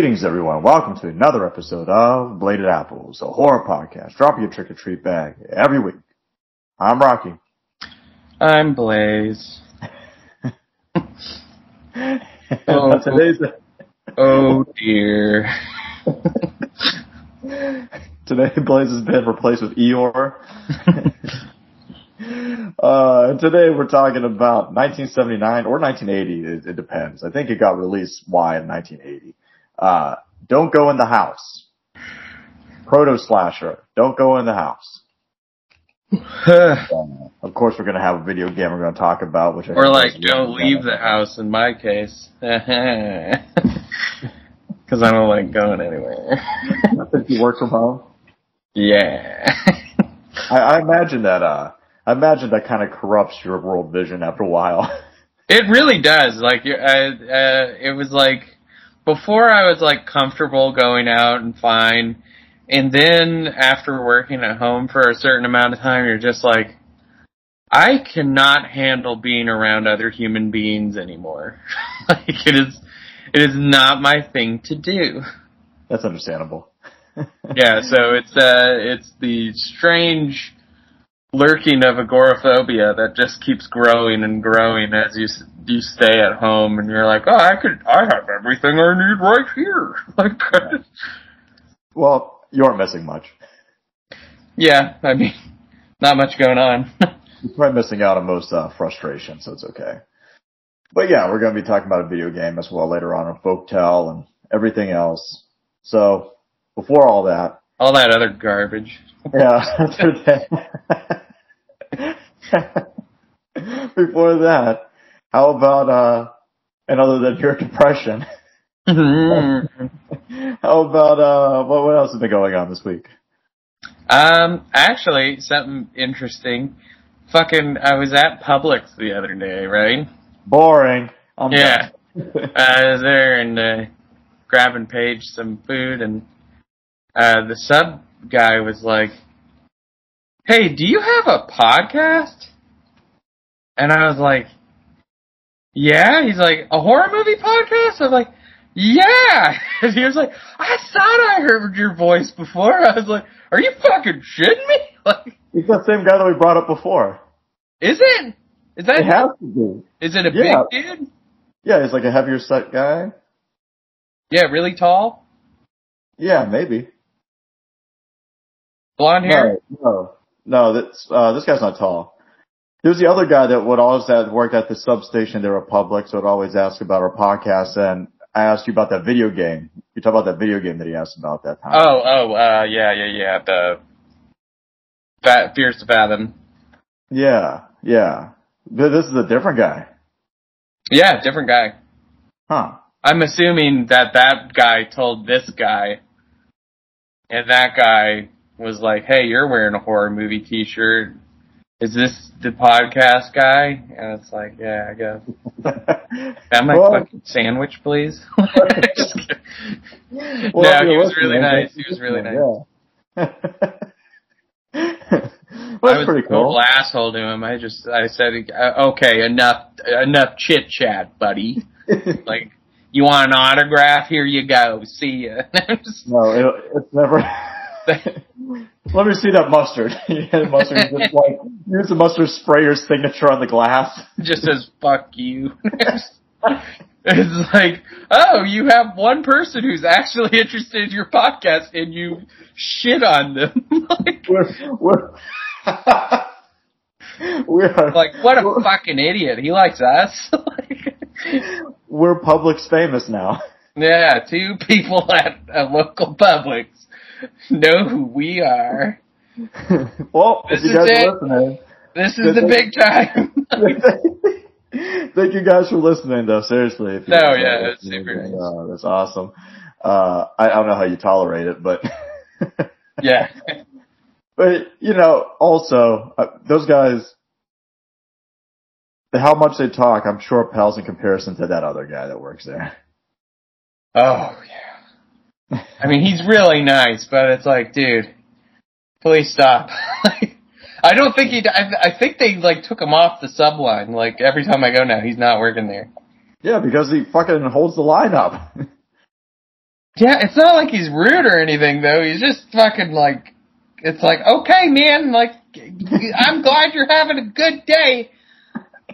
Greetings, everyone. Welcome to another episode of Bladed Apples, a horror podcast, dropping your trick or treat bag every week. I'm Rocky. I'm Blaze. oh, today's oh dear. today Blaze has been replaced with Eeyore. uh, today we're talking about 1979 or 1980. It, it, depends. I think it got released why in 1980. Uh, don't go in the house. Proto slasher. Don't go in the house. um, of course, we're going to have a video game we're going to talk about, which I or like don't leave the house. In my case, because I don't like going anywhere. Since you work from home. Yeah. I, I imagine that. Uh, I imagine that kind of corrupts your world vision after a while. It really does. Like, I, uh, it was like before I was like comfortable going out and fine. And then after working at home for a certain amount of time, you're just like, I cannot handle being around other human beings anymore. like it is, it is not my thing to do. That's understandable. yeah, so it's uh, it's the strange lurking of agoraphobia that just keeps growing and growing as you you stay at home and you're like, oh, I could, I have everything I need right here. Like, well, you aren't missing much. Yeah, I mean, not much going on. You're probably missing out on most uh, frustration, so it's okay. But yeah, we're going to be talking about a video game as well later on, a folktale and everything else. So before all that, all that other garbage. Yeah. before that, how about, uh, and other than your depression, mm-hmm. how about, uh, what, what else has been going on this week? Um, actually, something interesting. Fucking, I was at Publix the other day, right? Boring. I'm yeah. I was there and, uh, grabbing Paige some food and, uh, the sub guy was like, Hey, do you have a podcast? And I was like, yeah, he's like, a horror movie podcast? I was like, yeah. And he was like, I thought I heard your voice before. I was like, are you fucking shitting me? Like, he's the same guy that we brought up before. Is it? Is that? It has to be. Is it a yeah. big dude? Yeah, he's like a heavier set guy. Yeah, really tall? Yeah, maybe. Blonde hair? No, no, no this, uh, this guy's not tall. There's the other guy that would always have worked at the substation there at Publix, so would always ask about our podcast, and I asked you about that video game. You talk about that video game that he asked about that time. Oh, oh, uh, yeah, yeah, yeah, the Fat, Fears to Fathom. Yeah, yeah. This is a different guy. Yeah, different guy. Huh. I'm assuming that that guy told this guy, and that guy was like, "Hey, you're wearing a horror movie T-shirt is this the podcast guy? And it's like, yeah, I guess. Got my well, fucking sandwich, please. well, no, he was really nice. He was really nice. Yeah. well, that's pretty cool. Total asshole to him. I just, I said, uh, okay, enough, enough chit chat, buddy. like, you want an autograph? Here you go. See ya. no, it, it's never. Let me see that mustard. yeah, mustard just like use the mustard sprayer's signature on the glass. Just says "fuck you." it's like, oh, you have one person who's actually interested in your podcast, and you shit on them. like, we're, we're we're like, what a fucking idiot. He likes us. we're Publix famous now. Yeah, two people at a local Publix know who we are. well, this if you guys it. are listening. This is the big time. Thank you guys for listening though, seriously. If no, yeah, that's super nice. Uh, that's awesome. Uh, I, I don't know how you tolerate it, but. yeah. But, you know, also, uh, those guys, how much they talk, I'm sure pales in comparison to that other guy that works there. Oh, yeah. I mean, he's really nice, but it's like, dude, please stop. I don't think he. I, I think they like took him off the sub line. Like every time I go now, he's not working there. Yeah, because he fucking holds the line up. Yeah, it's not like he's rude or anything though. He's just fucking like, it's like, okay, man, like, I'm glad you're having a good day.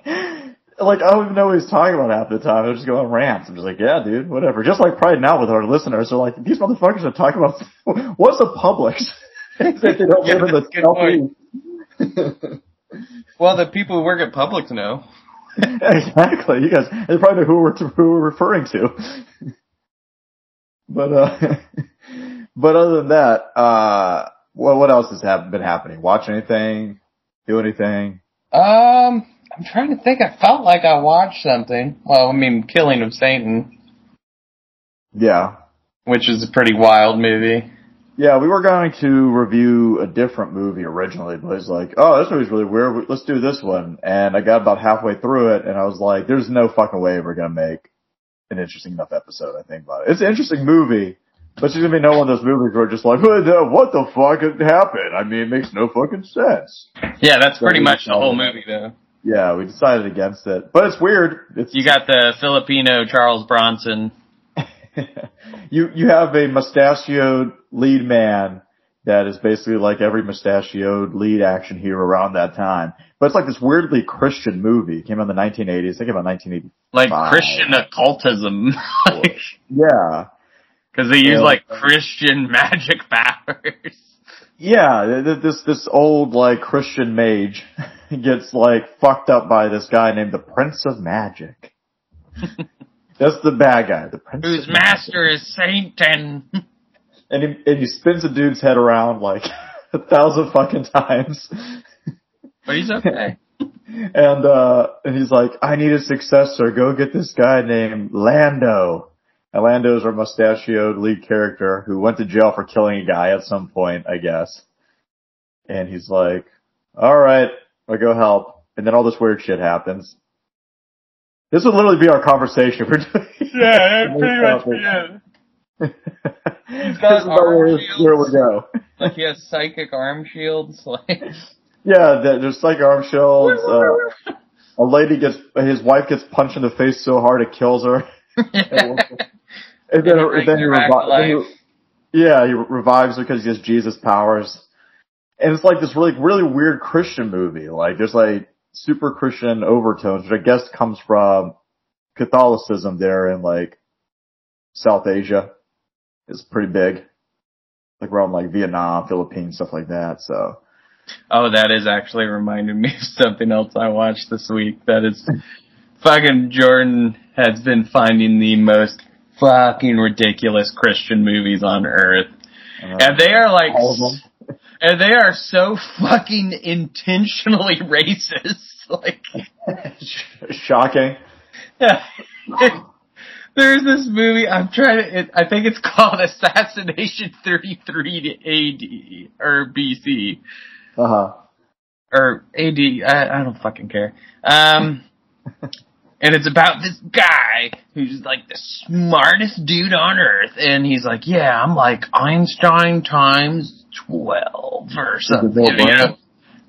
Like I don't even know what he's talking about half the time. I was just on rants. I'm just like, yeah, dude, whatever. Just like Pride Now with our listeners, they're like, these motherfuckers are talking about what's the Publix? they don't Yeah, live in the that's a good southeast. Well, the people who work at Publix know. exactly. You guys, they probably know who we're who we're referring to. but uh, but other than that, uh, what what else has hap- been happening? Watch anything? Do anything? Um, I'm trying to think. I felt like I watched something. Well, I mean, Killing of Satan, Yeah, which is a pretty wild movie. yeah. We were going to review a different movie originally, but it's like, oh, this movie's really weird. Let's do this one. And I got about halfway through it, and I was like, there's no fucking way we're gonna make an interesting enough episode. I think about it. It's an interesting movie. But she's gonna be no one of those movies where just like, what the, fuck happened? I mean, it makes no fucking sense. Yeah, that's pretty So we much the whole movie, though. Yeah, we decided against it. But it's weird. It's You got the Filipino Charles Bronson. you you have a mustachioed lead man that is basically like every mustachioed lead action hero around that time. But it's like this weirdly Christian movie. It came out in the 1980s. I think about 1980. Like Christian occultism. like, Yeah. cause they use Yeah. like Christian magic powers. Yeah, th- th- this this old like Christian mage gets like fucked up by this guy named the Prince of Magic. That's the bad guy, the Prince. Whose of Magic. master is Satan. and he and he spins a dude's head around like a thousand fucking times. But he's okay. and uh and he's like, I need a successor. Go get this guy named Lando. And Lando's our mustachioed lead character who went to jail for killing a guy at some point, I guess. And he's like, All right, I'll go help. And then all this weird shit happens. This would literally be our conversation for doing. Yeah, that'd pretty much be it. He's got arm where, shields. where we go. Like he has psychic arm shields. Like, Yeah, there- there's like arm shields. Uh, a lady gets, his wife gets punched in the face so hard it kills her. And then, And he and brings then he, her back to revi- then he- life. yeah, he revives because he has Jesus powers. And it's like this really, really weird Christian movie. Like there's like super Christian overtones, which I guess comes from Catholicism there in like South Asia. It's pretty big. Like around like Vietnam, Philippines, stuff like that. So Oh, that is actually reminding me of something else I watched this week. That is fucking Jordan has been finding the most fucking ridiculous Christian movies on earth. uh, And they are like, all of them. and they are so fucking intentionally racist. Like, Shocking. there's this movie, I'm trying to, it, I think it's called Assassination 33 AD, or BC. Uh huh. or AD, I, I don't fucking care. Um, and it's about this guy who's like the smartest dude on earth, and he's like, yeah, I'm like Einstein times twelve or something, you know.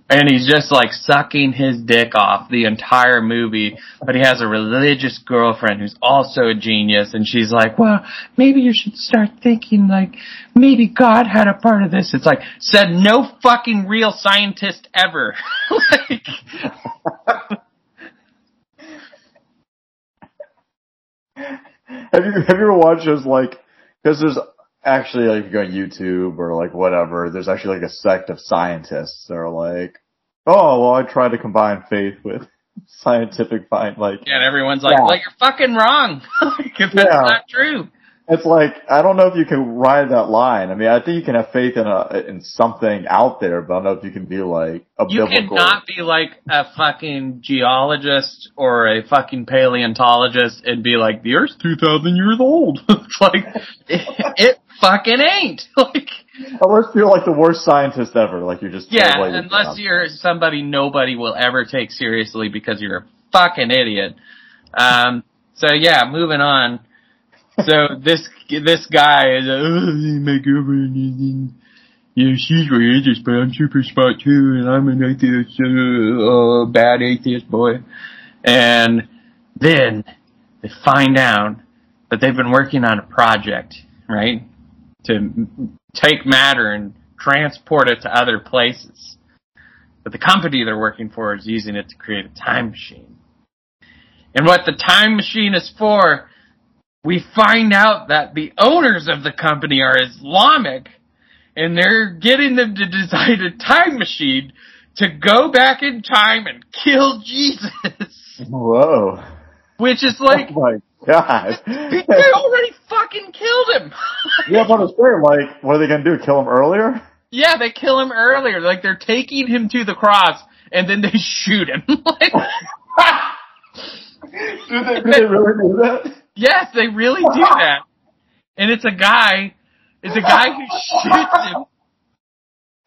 And he's just like sucking his dick off the entire movie, but he has a religious girlfriend who's also a genius, and she's like, well, maybe you should start thinking like, maybe God had a part of this. It's like, said no fucking real scientist ever. like, Have you have you ever watched those like because there's actually like if you go on YouTube or like whatever, there's actually like a sect of scientists that are like, oh well, I try to combine faith with scientific find like and everyone's like, Yeah. well, you're fucking wrong. like, if that's Yeah. not true. It's like I don't know if you can ride that line. I mean, I think you can have faith in a in something out there, but I don't know if you can be like a You biblical. cannot be like a fucking geologist or a fucking paleontologist and be like, the Earth's 2,000 years old. it's like, it, it fucking ain't. Like, unless you're like the worst scientist ever, like you're just yeah, unless you're somebody nobody will ever take seriously because you're a fucking idiot. Um, so yeah, moving on. So this, this guy is, uh, oh, girlfriend is in, yeah, she's religious, but I'm super smart too, and I'm an atheist, uh, uh, bad atheist boy. And then they find out that they've been working on a project right? To take matter and transport it to other places. But the company they're working for is using it to create a time machine. And what the time machine is for, we find out that the owners of the company are Islamic and they're getting them to design a time machine to go back in time and kill Jesus. Whoa. Which is like, oh my god. they already fucking killed him. yeah, but it's fair. Like, what are they gonna do? Kill him earlier? yeah, they kill him earlier. Like they're taking him to the cross and then they shoot him. like, do, they, do they really do that? Yes, they really do that. And it's a guy, it's a guy who shoots him.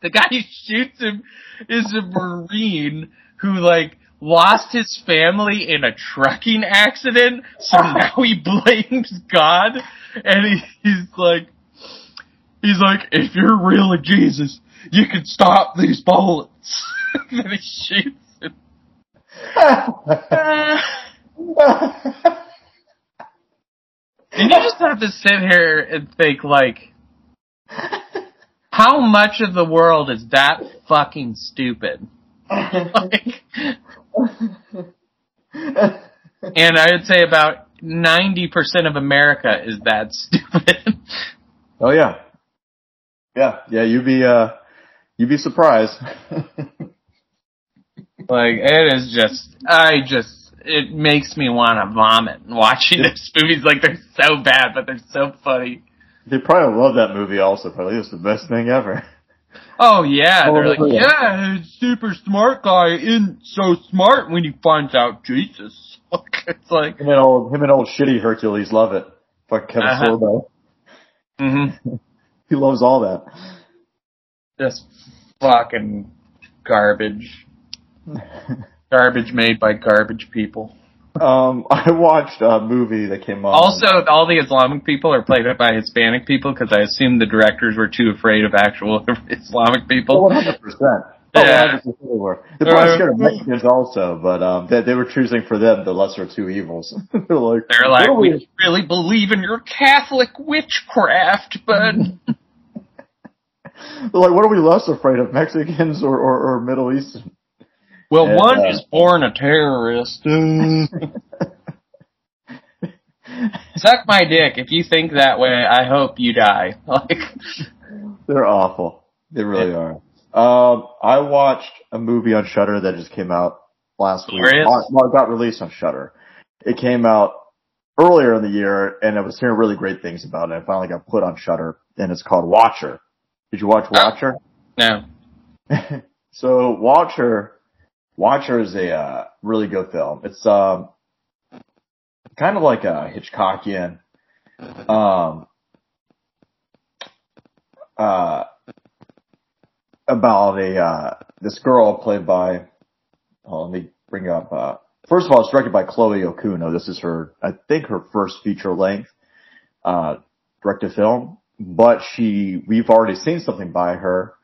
The guy who shoots him is a Marine who like lost his family in a trucking accident, so now he blames God, and he, he's like, he's like, if you're really Jesus, you can stop these bullets. and he shoots him. And you just have to sit here and think like, how much of the world is that fucking stupid? like, and I would say about 90% of America is that stupid. oh yeah. Yeah, yeah, you'd be, uh, you'd be surprised. like, it is just, I just, it makes me want to vomit watching these movies. Like, they're so bad, but they're so funny. they probably love that movie also, probably. It's the best thing ever. Oh yeah, Oh, they're like, yeah. yeah, super smart guy isn't so smart when he finds out Jesus. it's like, Him and old, him and old shitty Hercules love it. Fuck Kevin Uh-huh. Sorbo. hmm He loves all that. just fucking garbage. Garbage made by garbage people. Um, I watched a movie that came on. Also, all the Islamic people are played by Hispanic people because I assume the directors were too afraid of actual Islamic Oh, people. one hundred percent. Oh, Yeah. they were. They're probably scared of Mexicans also, but um, they, they were choosing for them the lesser of two evils. They're like, They're like, what we really believe in your Catholic witchcraft, but like, what are we less afraid of, Mexicans or, or, or Middle Eastern? Well, And, one uh, is born a terrorist. Suck my dick. If you think that way, I hope you die. Like, They're awful. They really are. Um, I watched a movie on Shudder that just came out last week. Well, it got released on Shudder. It came out earlier in the year, and I was hearing really great things about it. It finally got put on Shudder, and it's called Watcher. Did you watch Watcher? no. so Watcher, Watcher is a uh, really good film. It's um, kind of like a Hitchcockian, um, uh, about a uh, this girl played by. Oh, let me bring up. Uh, first of all, it's directed by Chloe Okuno. This is her, I think, her first feature length uh, directed film. But she, we've already seen something by her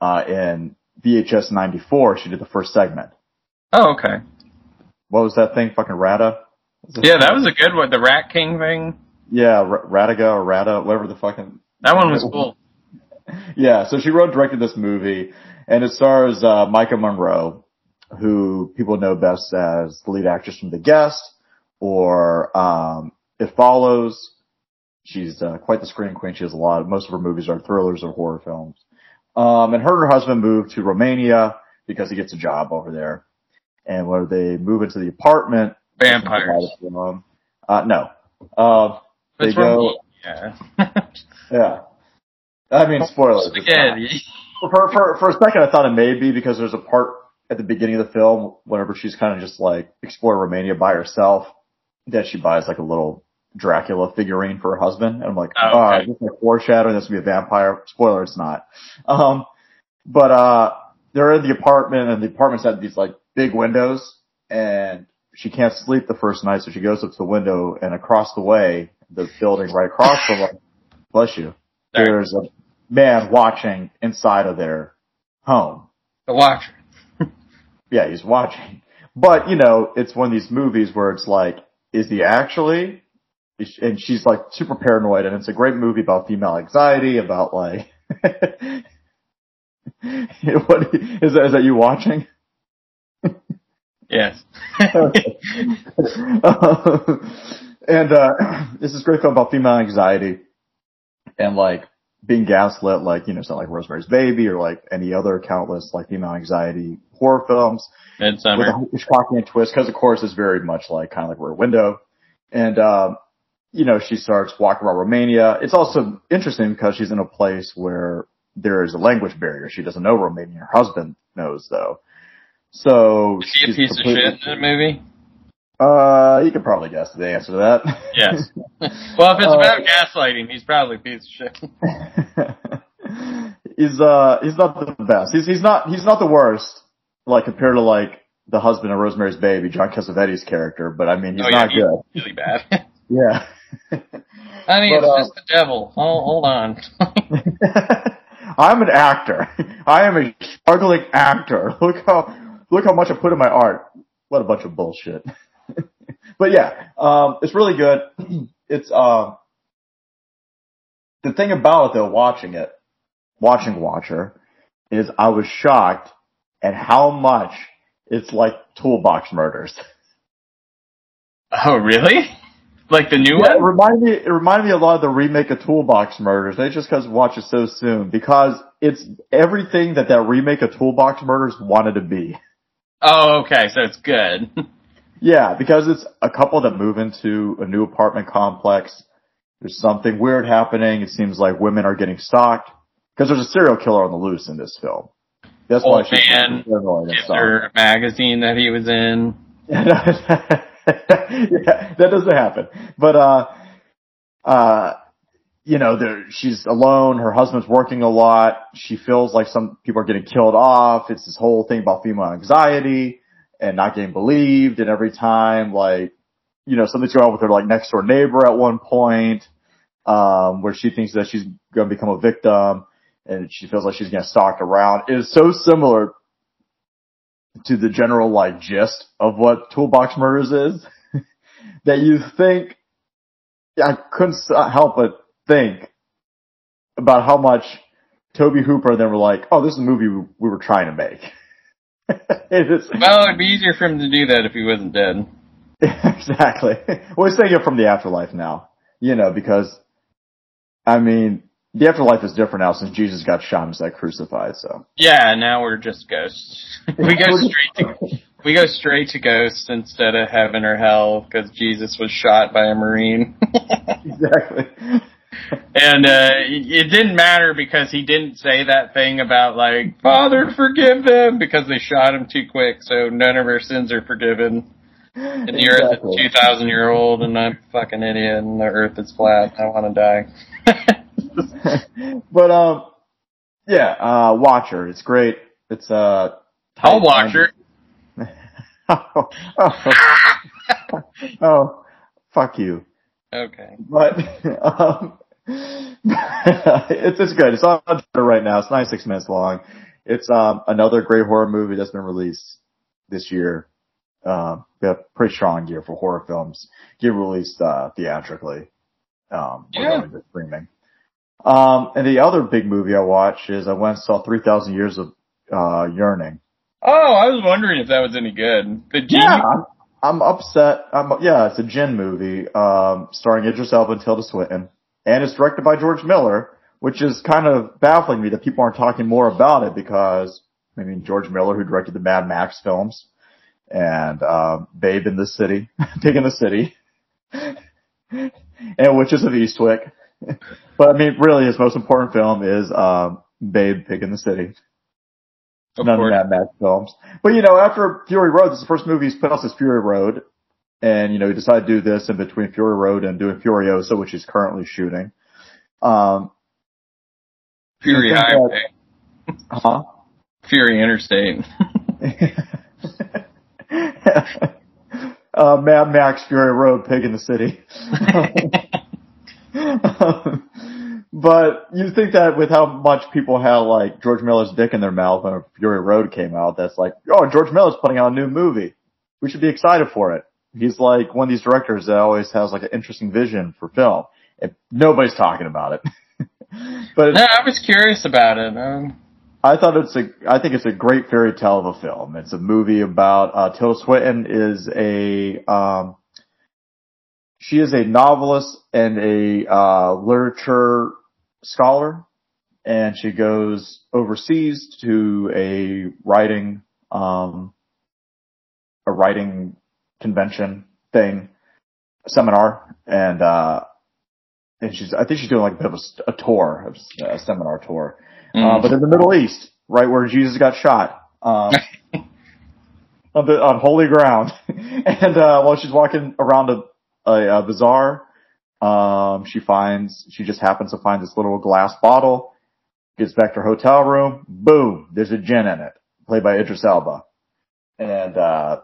uh, in VHS 94. She did the first segment. Oh, okay. What was that thing? Fucking Rata? Yeah, that was a good one. The Rat King thing. Yeah, R- Radiga or Rata, whatever the fucking. That one was cool. Yeah, so she wrote and directed this movie, and it stars uh, Maika Monroe, who people know best as the lead actress from The Guest or um, It Follows. She's uh, quite the screen queen. She has a lot. Most of her movies are thrillers or horror films. Um, and her and her husband moved to Romania because he gets a job over there. And where they move into the apartment, Vampires. Uh, no. Uh, they go. yeah. Yeah. I mean, spoilers. Spaghetti. For, for, for a second, I thought it may be because there's a part at the beginning of the film whenever she's kind of just like exploring Romania by herself that she buys like a little Dracula figurine for her husband. And I'm like, Oh, oh, okay. this is like foreshadowing this will be a vampire. Spoiler, it's not. Um, but, uh, they're in the apartment and the apartment's had these like big windows and she can't sleep the first night. So she goes up to the window and across the way, the building right across from her, bless you, there's a man watching inside of their home. The Watcher. Yeah, he's watching. But, you know, it's one of these movies where it's like, is he actually and she's like super paranoid and it's a great movie about female anxiety, about like, what is that, is that you watching? Yes. uh, and, uh, this is a great film about female anxiety and like being gaslit, like, you know, something like Rosemary's Baby or like any other countless like female anxiety horror films. Midsommar. With a Hitchcockian twist, because of course it's very much like kind of like Rear Window. And, um, you know, she starts walking around Romania. It's also interesting because she's in a place where there is a language barrier. She doesn't know Romanian. Her husband knows though. So Is he a piece of shit in that movie? Uh, you could probably guess the answer to that. Yes. Well, if it's Uh, about gaslighting, he's probably a piece of shit. he's uh he's not the best. He's he's not he's not the worst. Like compared to like the husband of Rosemary's Baby, John Cassavetes' character. But I mean, he's oh yeah, not he's good. really bad. Yeah. I mean, But, it's uh, just the devil. Oh, hold on. I'm an actor. I am a struggling actor. Look how look how much I put in my art. What a bunch of bullshit. but yeah, um, it's really good. It's um, the thing about it though, watching it, watching Watcher, is I was shocked at how much it's like Toolbox Murders. oh, really? Like the new Yeah, it one? reminded me. It reminded me a lot of the remake of Toolbox Murders. Maybe just because watch it so soon because it's everything that that remake of Toolbox Murders wanted to be. Oh, okay, so it's good. Yeah, because it's a couple that move into a new apartment complex. There's something weird happening. It seems like women are getting stalked because there's a serial killer on the loose in this film. That's why Old she's man paranoid and Gives stuff. her a magazine that he was in. yeah, that doesn't happen. But uh, uh, you know, there she's alone. Her husband's working a lot. She feels like some people are getting killed off. It's this whole thing about female anxiety and not getting believed. And every time, like, you know, something's going on with her like next door neighbor at one point, um, where she thinks that she's going to become a victim and she feels like she's getting stalked around. It is so similar to the general like gist of what Toolbox Murders is that you think I couldn't uh, help but think about how much Tobe Hooper and then were like, oh, this is a movie we, we were trying to make. it is Well, it'd be easier for him to do that if he wasn't dead. exactly. Well, he's saying it from the afterlife now, you know, because I mean, the afterlife is different now since Jesus got shot and was like crucified. So Yeah, now we're just ghosts. we go straight to we go straight to ghosts instead of heaven or hell because Jesus was shot by a marine. exactly. and uh it didn't matter because he didn't say that thing about like Father forgive them because they shot him too quick, so none of our sins are forgiven. And the earth Exactly. is two thousand year old, and I'm a fucking idiot, and the earth is flat. I want to die. but um, yeah, uh, Watcher. It's great. It's uh, I'll watch oh, oh, oh, fuck you. Okay. But um, it's it's good. It's on Twitter right now. It's 96 minutes long. It's um another great horror movie that's been released this year. Um, pretty strong year for horror films get released uh, theatrically. Um, Yeah. going to streaming. Um, and the other big movie I watched is I went and saw 3,000 Years of uh, Yearning. Oh, I was wondering if that was any good. The genie. Yeah, I'm, I'm upset. I'm, yeah, it's a djinn movie, um, starring Idris Elba and Tilda Swinton, and it's directed by George Miller, which is kind of baffling me that people aren't talking more about it because, I mean, George Miller, who directed the Mad Max films, and, um, Babe in the City, Pig in the City, and Witches of Eastwick. But I mean, really, his most important film is, um, Babe, Pig in the City Of none course. of Mad Max films. But you know, after Fury Road, this is the first movie he's put out since Fury Road. And, you know, he decided to do this in between Fury Road and doing Furiosa, which he's currently shooting. Um, Fury Highway. huh? Fury Interstate. uh, Mad Max, Fury Road, Pig in the City. but you think that with how much people had like George Miller's dick in their mouth when Fury Road came out, that's like, oh, George Miller's putting out a new movie. We should be excited for it. He's like one of these directors that always has like an interesting vision for film. If nobody's talking about it. but No, I was curious about it. Um, I thought it's a, I think it's a great fairy tale of a film. It's a movie about, uh, Tilda Swinton is a, um, she is a novelist and a, uh, literature scholar and she goes overseas to a writing, um, a writing convention thing, seminar, and, uh, and she's, I think she's doing like a bit of a, a tour, a seminar tour uh, mm. but in the Middle East, right where Jesus got shot, um, on, the, on holy ground. and, uh, while she's walking around a, a, a bazaar, um, she finds, she just happens to find this little glass bottle, gets back to her hotel room, boom, there's a djinn in it, played by Idris Elba. And, uh,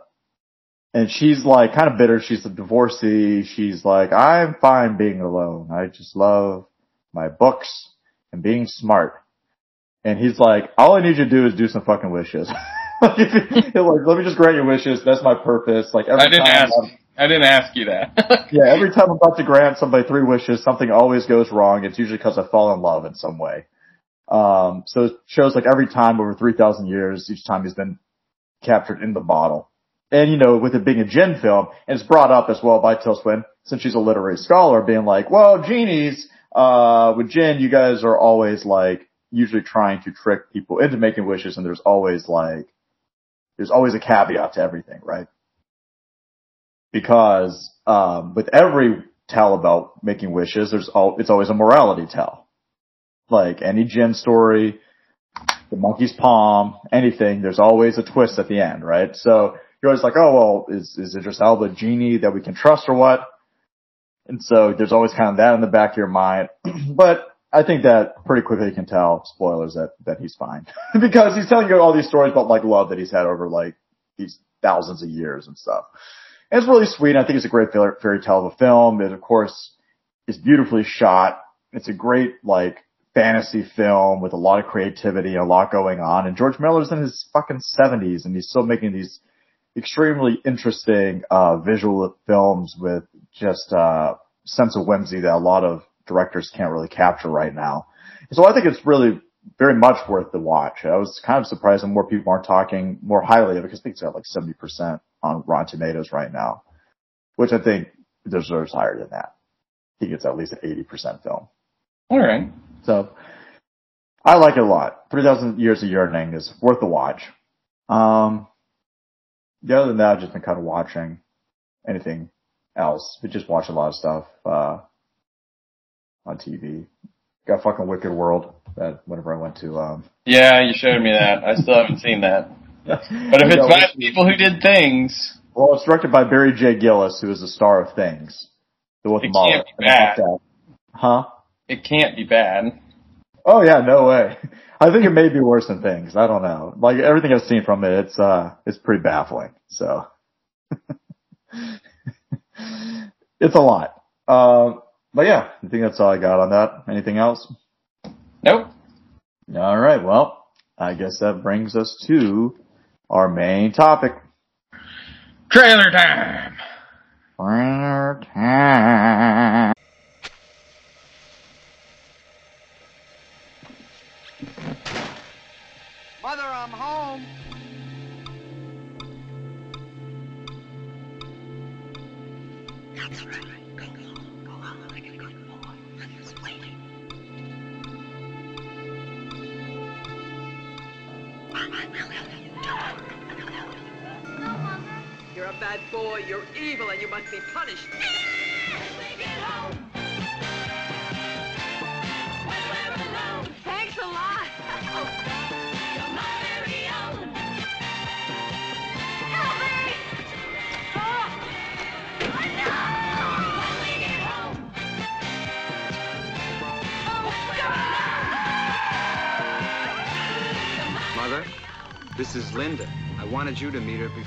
and she's like kind of bitter. She's a divorcee. She's like, I'm fine being alone. I just love my books and being smart. And he's like, all I need you to do is do some fucking wishes. like, like, let me just grant your wishes. That's my purpose. Like every I didn't time ask. I'm, I didn't ask you that. yeah, every time I'm about to grant somebody three wishes, something always goes wrong. It's usually because I fall in love in some way. Um, so it shows like every time over 3,000 years, each time he's been captured in the bottle. And you know, with it being a djinn film, and it's brought up as well by Tilda Swinton, since she's a literary scholar, being like, well, genies, uh, with djinn, you guys are always like, usually trying to trick people into making wishes and there's always like, there's always a caveat to everything, right? Because, um, with every tale about making wishes, there's all, it's always a morality tale. Like any djinn story, the monkey's palm, anything, there's always a twist at the end, right? So you're always like, oh well, is, is Idris Elba a genie that we can trust or what? And so there's always kind of that in the back of your mind. but I think that pretty quickly you can tell, spoilers, that, that he's fine. because he's telling you all these stories about like love that he's had over like these thousands of years and stuff. It's really sweet. I think it's a great fairy tale of a film. It of course is beautifully shot. It's a great like fantasy film with a lot of creativity a lot going on. And George Miller's in his fucking seventies and he's still making these extremely interesting, uh, visual films with just, uh, sense of whimsy that a lot of directors can't really capture right now. So I think it's really very much worth the watch. I was kind of surprised that more people aren't talking more highly of it because I think it's got like 70% on Rotten Tomatoes right now, which I think deserves higher than that. I think it's at least an 80% film. All right. So I like it a lot. 3000 Years of Yearning is worth the watch. Um, the other than that, I've just been kind of watching anything else. We just watch a lot of stuff, uh, on TV. Got fucking Wicked World that whenever I went to, um. Yeah, you showed me that. I still haven't seen that. But if it's by people who did things. Well, it's directed by Barry J. Gillis, who is the star of Things. The It can't be bad. Huh? It can't be bad. Oh yeah, no way. I think it may be worse than Things. I don't know. Like everything I've seen from it, it's, uh, it's pretty baffling. So. it's a lot. Um, but yeah, I think that's all I got on that. Anything else? Nope. All right. Well, I guess that brings us to our main topic. Trailer time. Trailer time.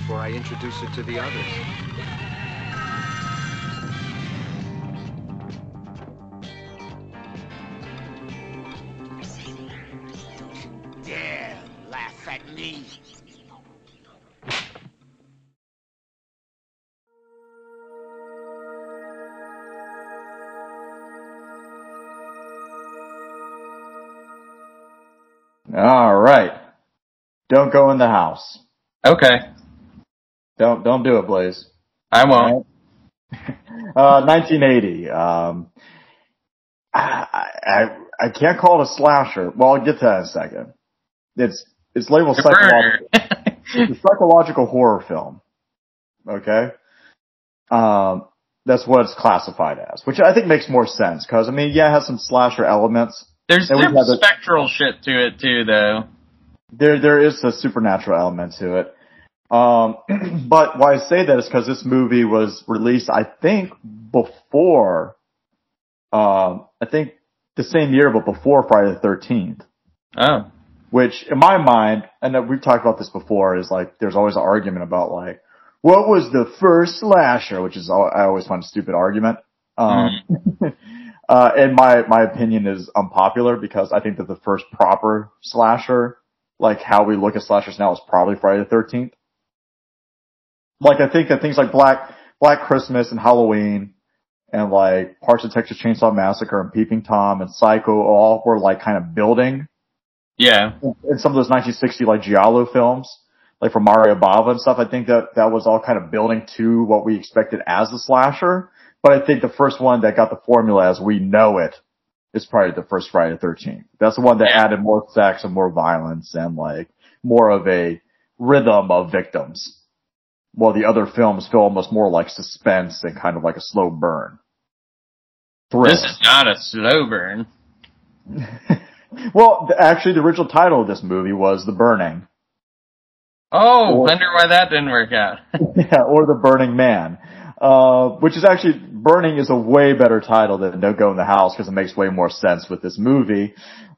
before I introduce it to the others. All right. Don't go in the house. Okay. Don't don't do it, Blaze. I won't. Uh, 1980. Um, I, I I can't call it a slasher. Well, I'll get to that in a second. It's it's labeled psychological. It's a psychological horror film. Okay. Um, that's what it's classified as, which I think makes more sense because I mean, yeah, it has some slasher elements. There's some spectral shit to it too, though. There there is a supernatural element to it. Um, but why I say that is because this movie was released, I think, before, um, I think the same year, but before Friday the 13th. Oh, which in my mind, and we've talked about this before, is like there's always an argument about like what was the first slasher, which is I always find a stupid argument. Um, uh, and my my opinion is unpopular because I think that the first proper slasher, like how we look at slashers now, is probably Friday the Thirteenth. Like I think that things like Black Black Christmas and Halloween and like parts of Texas Chainsaw Massacre and Peeping Tom and Psycho all were like kind of building yeah. in some of those 1960 like Giallo films, like from Mario Bava and stuff, I think that that was all kind of building to what we expected as a slasher. But I think the first one that got the formula as we know it is probably the first Friday the 13th. That's the one that added more sex and more violence and like more of a rhythm of victims. While the other films feel almost more like suspense and kind of like a slow burn. Thrill. This is not a slow burn. well, actually the original title of this movie was The Burning. Oh, Or- wonder why that didn't work out. yeah, or the Burning Man, uh, which is actually Burning is a way better title than Don't Go in the House because it makes way more sense with this movie.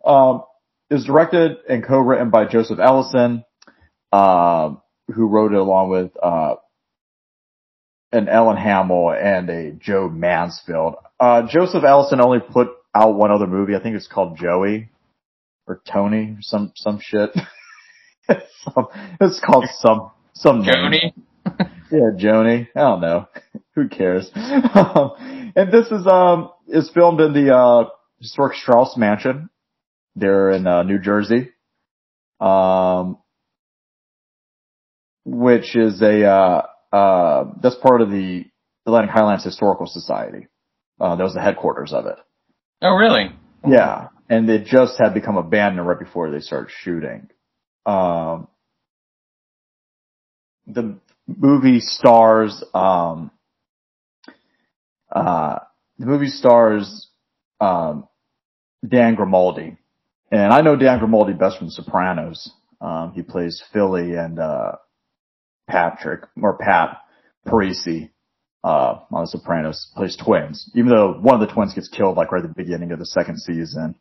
Um, it was directed and co-written by Joseph Ellison, um, who wrote it along with uh, an Ellen Hammill and a Joe Masefield. Uh, Joseph Ellison only put out one other movie. I think it's called Joey or Tony or some some shit. some, it's called some some. Joni? Yeah, Joni. I don't know. Who cares? um, and this is um is filmed in the uh historic Strauss Mansion. They're in uh, New Jersey. Um which is a uh uh that's part of the Atlantic Highlands Historical Society. Uh that was the headquarters of it. Oh, really? Yeah. And it just had become abandoned right before they started shooting. Um, the movie stars, um, uh, the movie stars, um, Dan Grimaldi. And I know Dan Grimaldi best from Sopranos. Um, he plays Philly and, uh, Patrick, or Pat Parisi, uh, on The Sopranos, plays twins. Even though one of the twins gets killed like right at the beginning of the second season.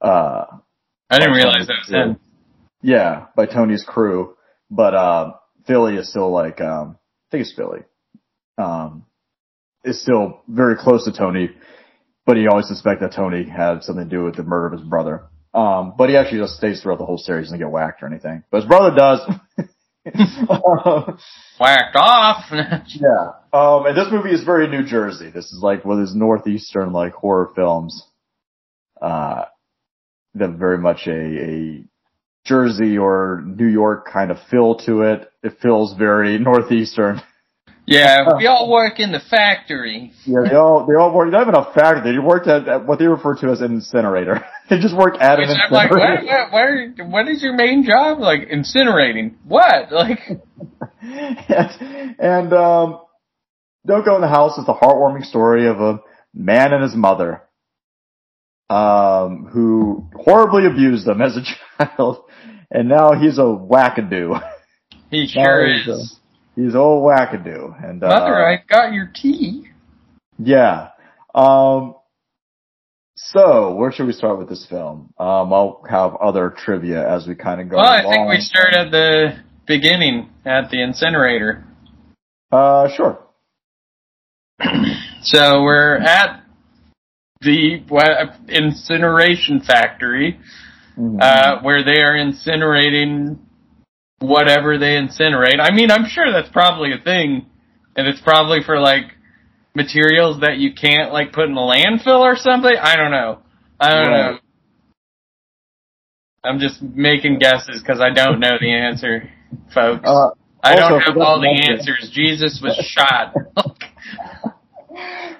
Uh, I didn't realize that was him. Yeah, by Tony's crew. But, uh, Philly is still like, um, I think it's Philly. Um, is still very close to Tony, but he always suspect that Tony had something to do with the murder of his brother. Um, but he actually just stays throughout the whole series and get whacked or anything. But his brother does. Um, Whacked off. yeah. Um, and this movie is very New Jersey. This is like one of those northeastern like horror films. Uh, that very much a, a Jersey or New York kind of feel to it. It feels very northeastern. Yeah, we all work in the factory. Yeah, they all they all work. Not even a factory. They worked at, at what they refer to as an incinerator. they just work at Which an I'm like, what, incinerator. what, what, what is your main job? Like incinerating. What? Like, and, and um, Don't Go in the House is the heartwarming story of a man and his mother, um, who horribly abused him as a child, and now he's a wackadoo. he sure is. He's old wackadoo, and uh, Mother, I got your tea. yeah. Um, so where should we start with this film? Um, I'll have other trivia as we kind of go. Well, I along. think we start at the beginning at the incinerator. Uh, sure. So we're at the incineration factory, Mhm. uh, where they are incinerating whatever they incinerate. I mean, I'm sure that's probably a thing, and it's probably for like materials that you can't like put in a landfill or something. I don't know. I don't Right. know. I'm just making guesses because I don't know the answer, folks. Uh, I don't have all the answers. Jesus was shot.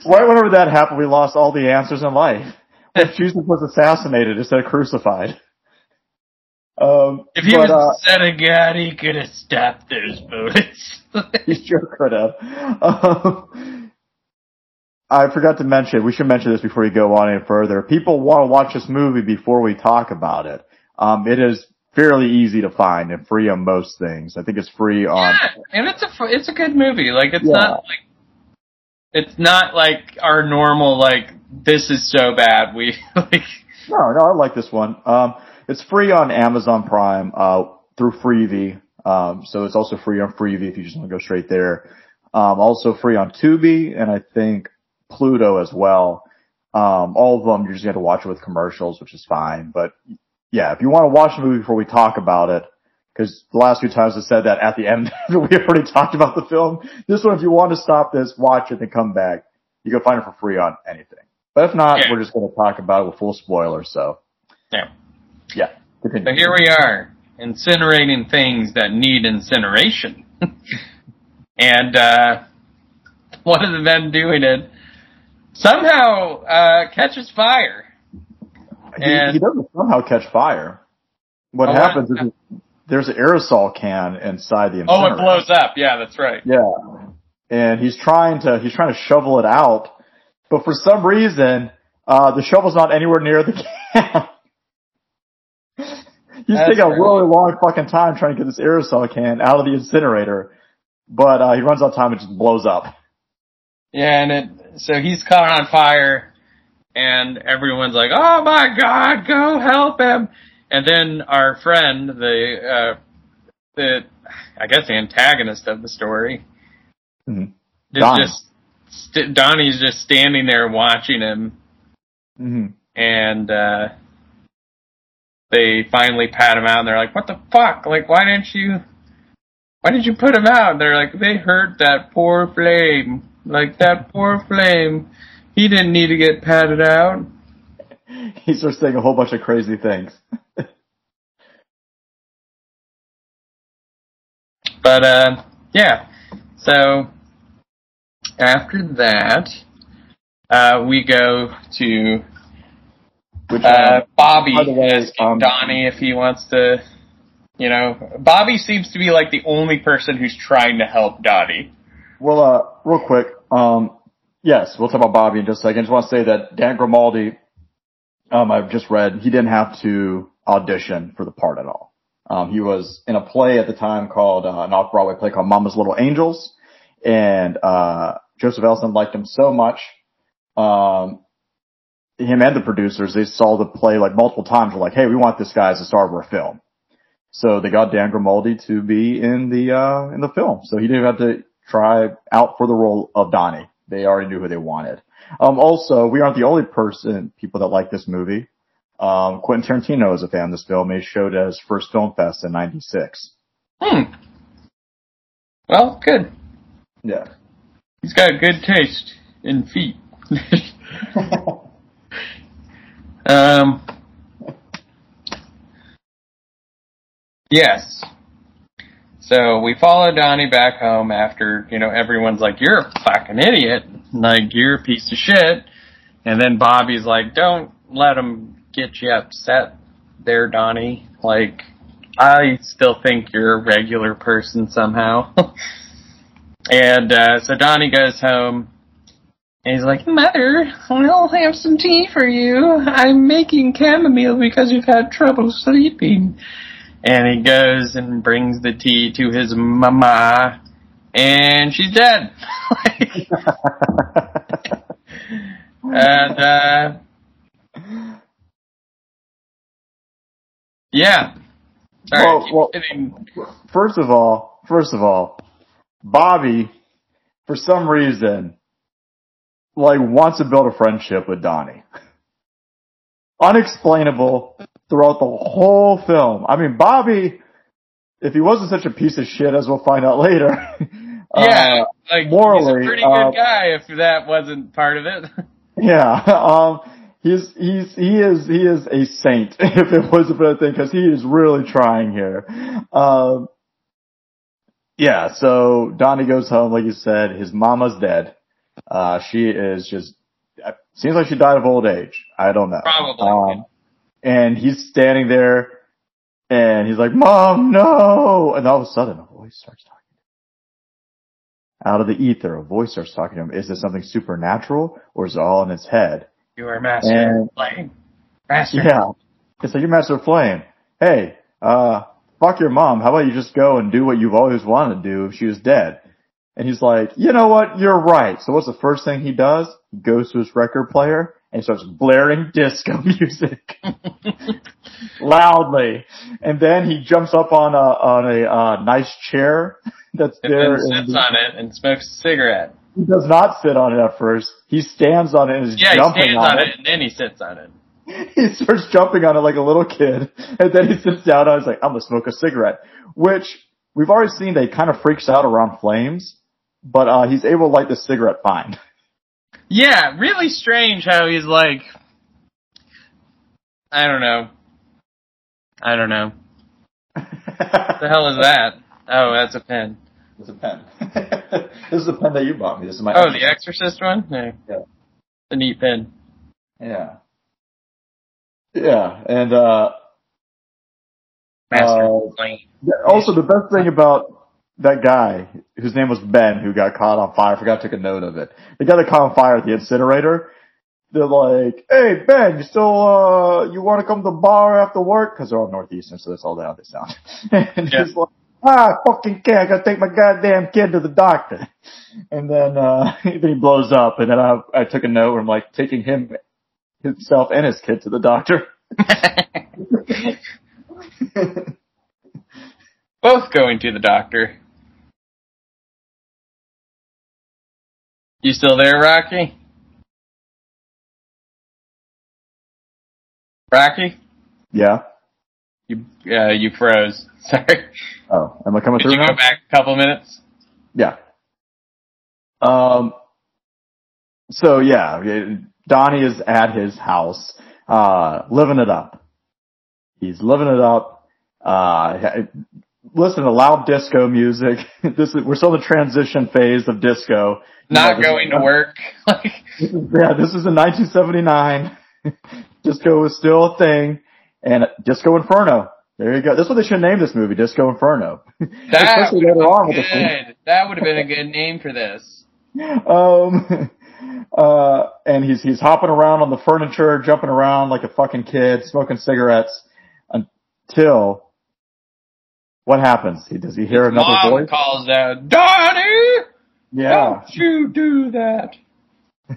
Right whenever that happened, we lost all the answers in life. When Jesus was assassinated instead of crucified. Um, if he but, was uh, God, he could have stopped those bullets. He sure could have. Um, I forgot to mention, we should mention this before we go on any further. People want to watch this movie before we talk about it. Um, it is fairly easy to find and free on most things. I think it's free on, yeah, and it's a it's a good movie. Like it's Yeah. not like it's not like our normal like this is so bad. We like no, no, I like this one. Um, it's free on Amazon Prime, uh, through Freevee. Um, so it's also free on Freevee if you just want to go straight there. Um, also free on Tubi and I think Pluto as well. Um, all of them, you just have to watch it with commercials, which is fine. But yeah, if you want to watch the movie before we talk about it, because the last few times I said that at the end, we already talked about the film. This one, if you want to stop this, watch it and come back, you can find it for free on anything. But if not, Yeah. we're just going to talk about it with full spoilers. So yeah. Yeah, continue. So here we are, incinerating things that need incineration. and uh, one of the men doing it somehow uh, catches fire. He, and- he doesn't somehow catch fire. What Oh, happens what? is there's an aerosol can inside the Oh, it incinerator. blows up. Yeah, that's right. Yeah. And he's trying to, he's trying to shovel it out, but for some reason, uh, the shovel's not anywhere near the can. He's taking a really long fucking time trying to get this aerosol can out of the incinerator, but, uh, he runs out of time and just blows up. Yeah, and it so he's caught on fire, and everyone's like, "Oh my God, go help him!" And then our friend, the uh, the I guess the antagonist of the story, Mhm. is Donnie. just st- Donnie's just standing there watching him, hmm and uh, they finally pat him out, and they're like, "What the fuck? Like, why didn't you?" Why did you put him out? And they're like, they hurt that poor flame. Like that poor flame. He didn't need to get patted out. He starts saying a whole bunch of crazy things. But uh yeah. So after that, uh we go to Which, uh um, Bobby by the way, asking um, Donnie if he wants to you know, Bobby seems to be like the only person who's trying to help Donnie. Well, uh, real quick, um, yes, we'll talk about Bobby in just a second. I just want to say that Dan Grimaldi, um, I've just read, he didn't have to audition for the part at all. Um, he was in a play at the time called, uh, an off-Broadway play called Mama's Little Angels, and, uh, Joseph Ellison liked him so much, um, him and the producers, they saw the play like multiple times, were like, hey, we want this guy as a star of our film. So they got Dan Grimaldi to be in the, uh, in the film. So he didn't have to try out for the role of Donnie. They already knew who they wanted. Um, also, we aren't the only person, people that like this movie. Um, Quentin Tarantino is a fan of this film. He showed at his first film fest in 96. Hmm. Well, good. Yeah. He's got good taste in feet. um. Yes. So we follow Donnie back home after, you know, everyone's like, you're a fucking idiot. Like, you're a piece of shit. And then Bobby's like, don't let him get you upset there, Donnie. Like, I still think you're a regular person somehow. and, uh, so Donnie goes home and he's like, Mother, I'll have some tea for you. I'm making chamomile because you've had trouble sleeping. And he goes and brings the tea to his mama, and she's dead. and, uh, yeah. Well, I keep well- hitting- first of all, first of all, Bobby, for some reason, like wants to build a friendship with Donnie. Unexplainable throughout the whole film. I mean, Bobby, if he wasn't such a piece of shit, as we'll find out later, yeah, uh, like morally, he's a pretty uh, good guy if that wasn't part of it. yeah, um, he's he's he is he is a saint if it was a better thing because he is really trying here. Um, yeah, so Donnie goes home, like you said. His mama's dead. Uh, she is just seems like she died of old age. I don't know. Probably. Um, and he's standing there, and he's like, "Mom, no!" And all of a sudden, a voice starts talking. Out of the ether, a voice starts talking to him. Is this something supernatural, or is it all in his head? You are master And- flame. Master. Yeah. It's like, you're Master Flame. Hey, uh, fuck your mom. How about you just go and do what you've always wanted to do if she was dead? And he's like, you know what? You're right. So what's the first thing he does? He goes to his record player and starts blaring disco music loudly. And then he jumps up on a, on a, uh, nice chair that's And there. in sits the- on it and smokes a cigarette. he does not sit on it at first. He stands on it and is Yeah, he jumping stands on it. it and then he sits on it. he starts jumping on it like a little kid, and then he sits down and he's like, I'm gonna smoke a cigarette. Which, we've already seen that he kind of freaks out around flames, but uh, he's able to light the cigarette fine. Yeah, really strange how he's like, I don't know. I don't know. What the hell is that? Oh, that's a pen. It's a pen. this is the pen that you bought me. This is my Oh, the Exorcist one? Yeah. Yeah. The neat pen. Yeah. Yeah, and uh, Master Uh, Also, the best thing about that guy, whose name was Ben, who got caught on fire, I forgot to take a note of it. The guy that caught on fire at the incinerator, they're like, hey, Ben, you still, uh, you want to come to the bar after work? Cause they're all Northeastern, so that's all how they sound. and Yeah. he's like, ah, fucking kid, I gotta take my goddamn kid to the doctor. And then, uh, then he blows up, and then I, I took a note where I'm like, taking him, himself and his kid to the doctor. Both going to the doctor. You still there, Rocky? Rocky? yeah. You uh, you froze. Sorry. Oh, am I coming Did through you now? go back a couple minutes? Yeah. Um. So yeah, Donnie is at his house, uh, living it up. He's living it up. Uh, listen to loud disco music. this is we're still in the transition phase of disco. You know, Not going to work. Is- yeah, this is in 1979. disco was still a thing, and Disco Inferno. There you go. That's what they should name this movie, Disco Inferno. that would later on with have the been good. That would have been a good name for this. um, uh, and he's he's hopping around on the furniture, jumping around like a fucking kid, smoking cigarettes until what happens? He does he hear His another mom voice? calls out, Donnie, Yeah, don't you do that.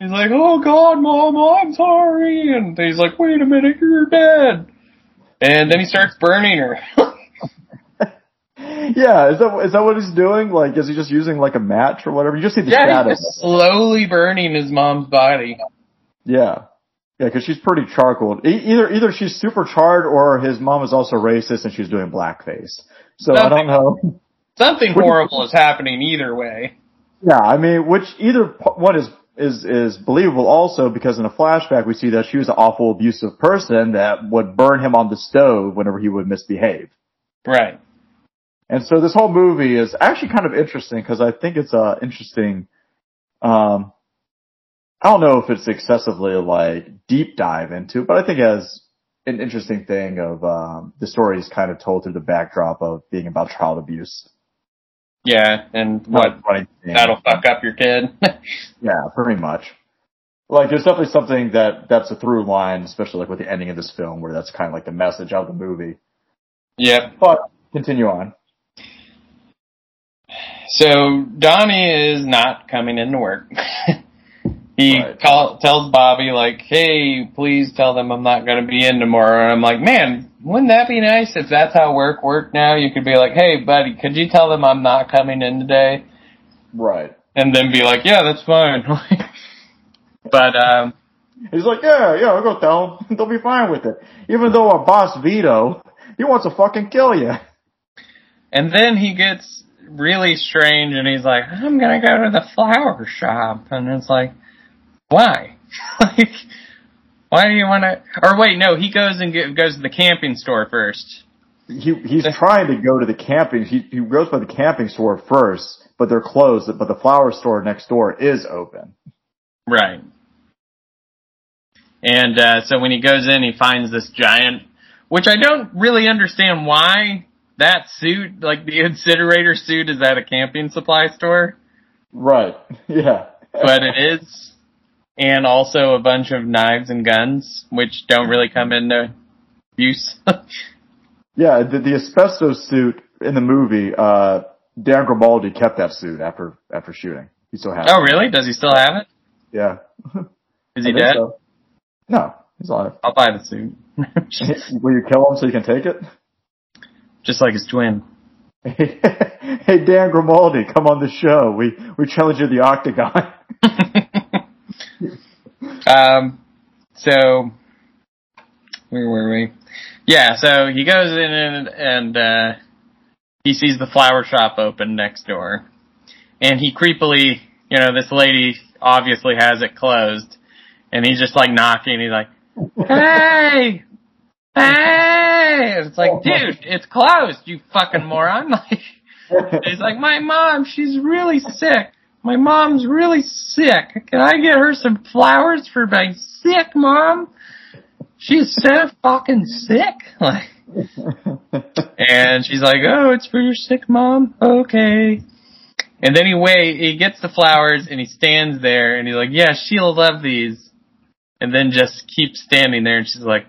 He's like, oh God, mom, I'm sorry. And he's like, wait a minute, you're dead. And then he starts burning her. yeah. Is that is that what he's doing? Like, is he just using like a match or whatever? You just see the yeah, just slowly burning his mom's body. Yeah. Yeah, because she's pretty charcoaled. E- either either she's super charred or his mom is also racist and she's doing blackface. So I don't know. Something What do you- horrible is happening either way. Yeah, I mean, which either one is is is believable also because in a flashback we see that she was an awful abusive person that would burn him on the stove whenever he would misbehave. Right. And so this whole movie is actually kind of interesting because I think it's a interesting. Um, I don't know if it's excessively like deep dive into, but I think it has an interesting thing of um, the story is kind of told through the backdrop of being about child abuse. Yeah, and what? That'll fuck up your kid. Yeah, pretty much. Like, there's definitely something that that's a through line, especially like with the ending of this film, where that's kind of like the message of the movie. yep. But continue on. So Donnie is not coming into work. he Right. call, tells Bobby like, "Hey, please tell them I'm not going to be in tomorrow." And I'm like, "Man, wouldn't that be nice if that's how work worked now? You could be like, "Hey, buddy, could you tell them I'm not coming in today?" Right. And then be like, "Yeah, that's fine." but um, He's like, yeah, yeah, I'll go tell them. They'll be fine with it. Even though our boss Vito, he wants to fucking kill you. and then he gets really strange, and he's like, "I'm gonna go to the flower shop," and it's like, why? like, Why do you want to? Or wait, no, he goes and get, goes to the camping store first. He he's trying to go to the camping. He he goes by the camping store first, but they're closed. But the flower store next door is open. Right. And uh, so when he goes in, he finds this giant, which I don't really understand why that suit, like the incinerator suit, is at a camping supply store, Right. Yeah. but it is. And also a bunch of knives and guns, which don't really come into use. Yeah, the, the asbestos suit in the movie, uh, Dan Grimaldi kept that suit after, after shooting. He still has it. oh, really? Does he still have it? Yeah. Is he dead? so. No, he's alive. I'll buy the suit. Will you kill him so you can take it? Just like his twin. hey, Dan Grimaldi, come on the show. We, we challenge you to the octagon. Um, so where were we? Yeah, so he goes in and, and uh, he sees the flower shop open next door, and he creepily, you know, this lady obviously has it closed, and he's just like knocking. He's like, "Hey, hey!" And it's like, dude, it's closed, you fucking moron! Like, he's like, "My mom, she's really sick." My mom's really sick. Can I get her some flowers for my sick mom? She's so fucking sick. Like, and she's like, "Oh, it's for your sick mom." Okay. And then he wait, he gets the flowers and he stands there and he's like, "Yeah, she'll love these." And then just keeps standing there and she's like,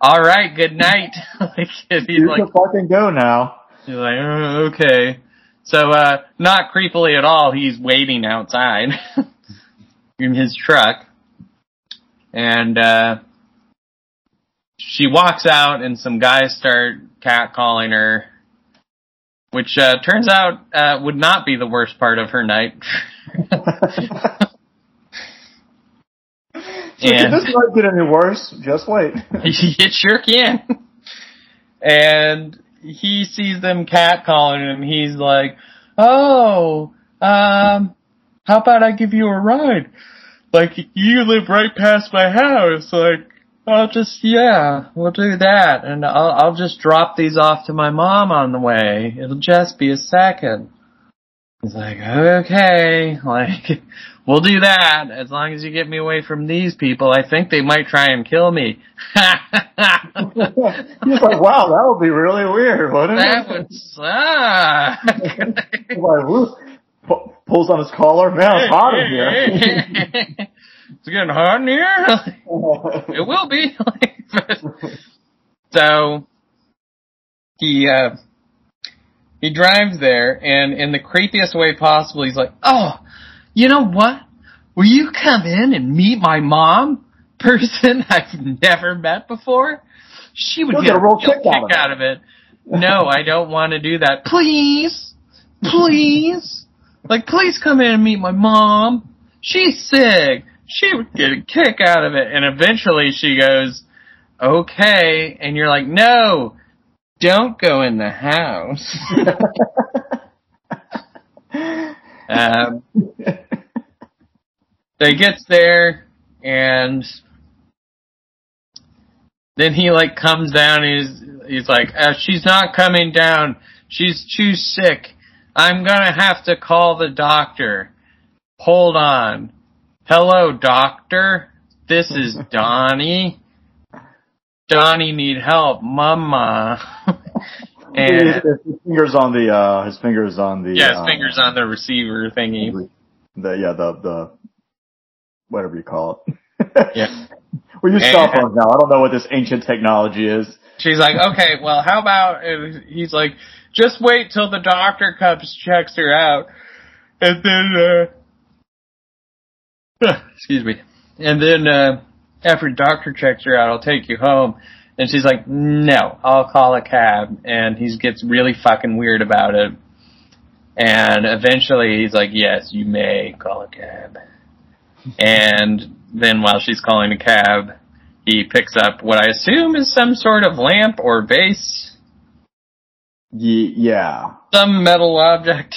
"All right, good night." like, and he's you like, can fucking go now. He's like, oh, okay. So, uh, not creepily at all, he's waiting outside in his truck. And, uh, she walks out and some guys start catcalling her, which, uh, turns out, uh, would not be the worst part of her night. Can this not get any worse? Just wait. it sure can. And he sees them catcalling him. He's like, "Oh, um, how about I give you a ride? Like you live right past my house. Like I'll just yeah, we'll do that, and I'll I'll just drop these off to my mom on the way. It'll just be a second. He's like, okay, like, we'll do that as long as you get me away from these people. I think they might try and kill me. He's like, wow, that would be really weird, wouldn't that it? would suck. Like, "Woo." Pu- pulls on his collar. Man, it's hot in here. it's getting hot in here. it will be. so he uh he drives there and in the creepiest way possible he's like, "Oh, you know what? Will you come in and meet my mom? Person I've never met before? She would You'll get, get a real real kick out of it." out of it. No, I don't want to do that. Please, please, like, please come in and meet my mom. She's sick. She would get a kick out of it. And eventually she goes, okay. And you're like, no, don't go in the house. um, so he gets there and then he like comes down. And he's he's like uh, she's not coming down. She's too sick. I'm gonna have to call the doctor. Hold on. Hello doctor. This is donnie donnie need help mama and his, his fingers on the uh his fingers on the yeah his uh, fingers on the receiver thingy the yeah the the whatever you call it. Yeah. we use And- cell phones now. I don't know what this ancient technology is. She's like, okay, well, how about, he's like, just wait till the doctor comes, checks her out, and then, uh, excuse me, and then, uh, after the doctor checks her out, I'll take you home. And she's like, no, I'll call a cab. And he gets really fucking weird about it. And eventually he's like, yes, you may call a cab. And then while she's calling a cab, he picks up what I assume is some sort of lamp or base, Ye- yeah. some metal object,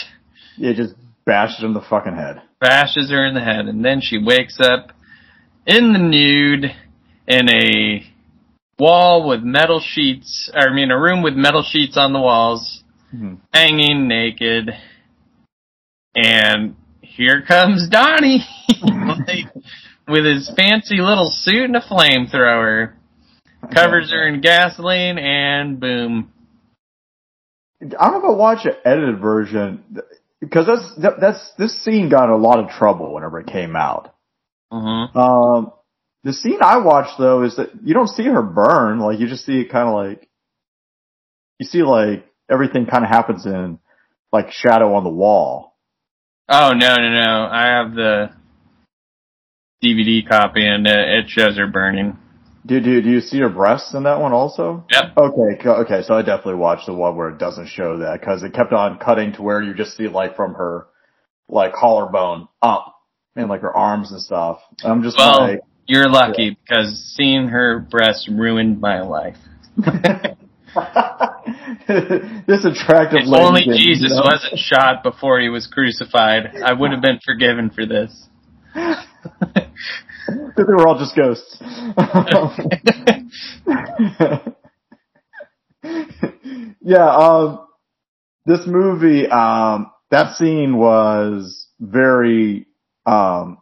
It just bashes him in the fucking head. bashes her in the head, and then she wakes up in the nude in a wall with metal sheets, or I mean a room with metal sheets on the walls, Mhm. hanging naked. And here comes Donnie like, with his fancy little suit and a flamethrower. Covers her in gasoline and boom. I don't know if I watch an edited version because that's that's this scene got a lot of trouble whenever it came out. Hmm Um, the scene I watched though is that you don't see her burn. Like you just see it kind of like you see like everything kind of happens in like shadow on the wall. Oh no no no! I have the DVD copy and uh, it shows her burning. Do do do you see her breasts in that one also? Yep. Okay, okay. So I definitely watched the one where it doesn't show that because it kept on cutting to where you just see like from her like collarbone up and like her arms and stuff. I'm just Well, like. you're lucky because seeing her breasts ruined my life. this attractive If only Jesus you know? wasn't shot before he was crucified, I would have been forgiven for this. They were all just ghosts. yeah, um, this movie, um, that scene was very, um,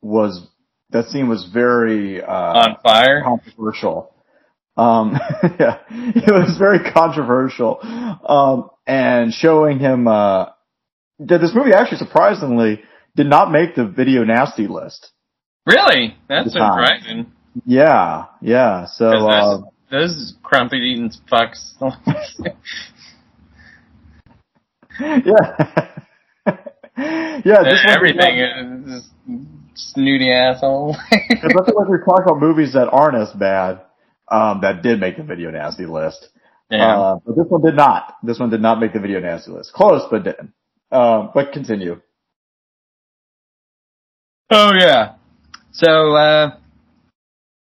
was, that scene was very, uh, On fire. controversial. Um, yeah, it was very controversial. Um, and showing him, uh, that this movie actually surprisingly did not make the video nasty list. Really? That's surprising. Yeah, yeah. So uh, those, those crumpet eating fucks. yeah. yeah, just Everything is snooty asshole. Because I feel like we're talking about movies that aren't as bad, um, that did make the video nasty list. yeah. Uh, but this one did not. This one did not make the video nasty list. Close, but didn't. Um, but continue. Oh yeah. So uh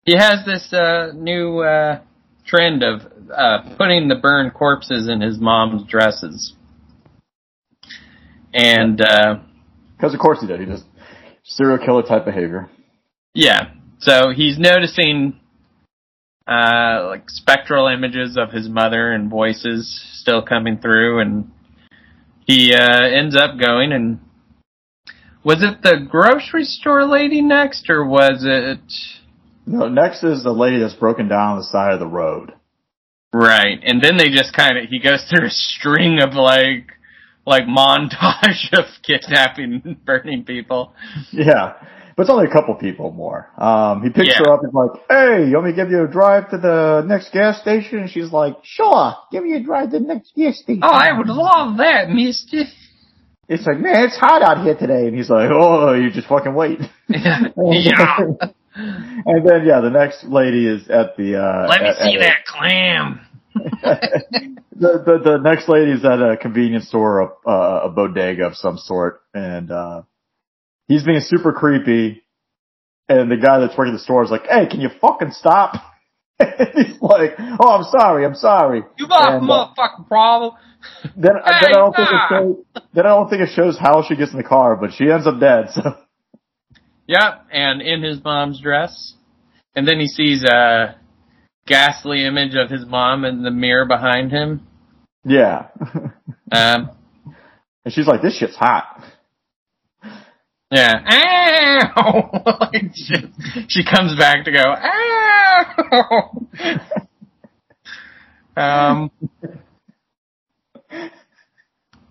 he has this uh new uh trend of uh putting the burned corpses in his mom's dresses. And uh Because of course he did. He just serial killer type behavior. yeah. So he's noticing uh like spectral images of his mother and voices still coming through and he uh ends up going and was it the grocery store lady next or was it No, next is the lady that's broken down on the side of the road. Right. And then they just kind of, he goes through a string of like, like montage of kidnapping and burning people. Yeah. But it's only a couple people more. Um, he picks Yeah. her up and like, hey, you want me to give you a drive to the next gas station? And she's like, sure, give me a drive to the next gas station. Oh, I would love that, mister. It's like, man, it's hot out here today. And he's like, oh, you just fucking wait. yeah. and then, yeah, the next lady is at the, uh, Let me at- see at that clam. the, the, the next lady's at a convenience store, a, uh, a bodega of some sort. And, uh, he's being super creepy. And the guy that's working the store is like, hey, can you fucking stop? he's like, oh, I'm sorry, I'm sorry. You got a And, uh, motherfucking problem. Then, then I don't think it shows, then I don't think it shows how she gets in the car, but she ends up dead, so. Yep. And in his mom's dress. And then he sees a ghastly image of his mom in the mirror behind him. Yeah. Um, and she's like, this shit's hot. Yeah. Ow! like she, she comes back to go, ow! um,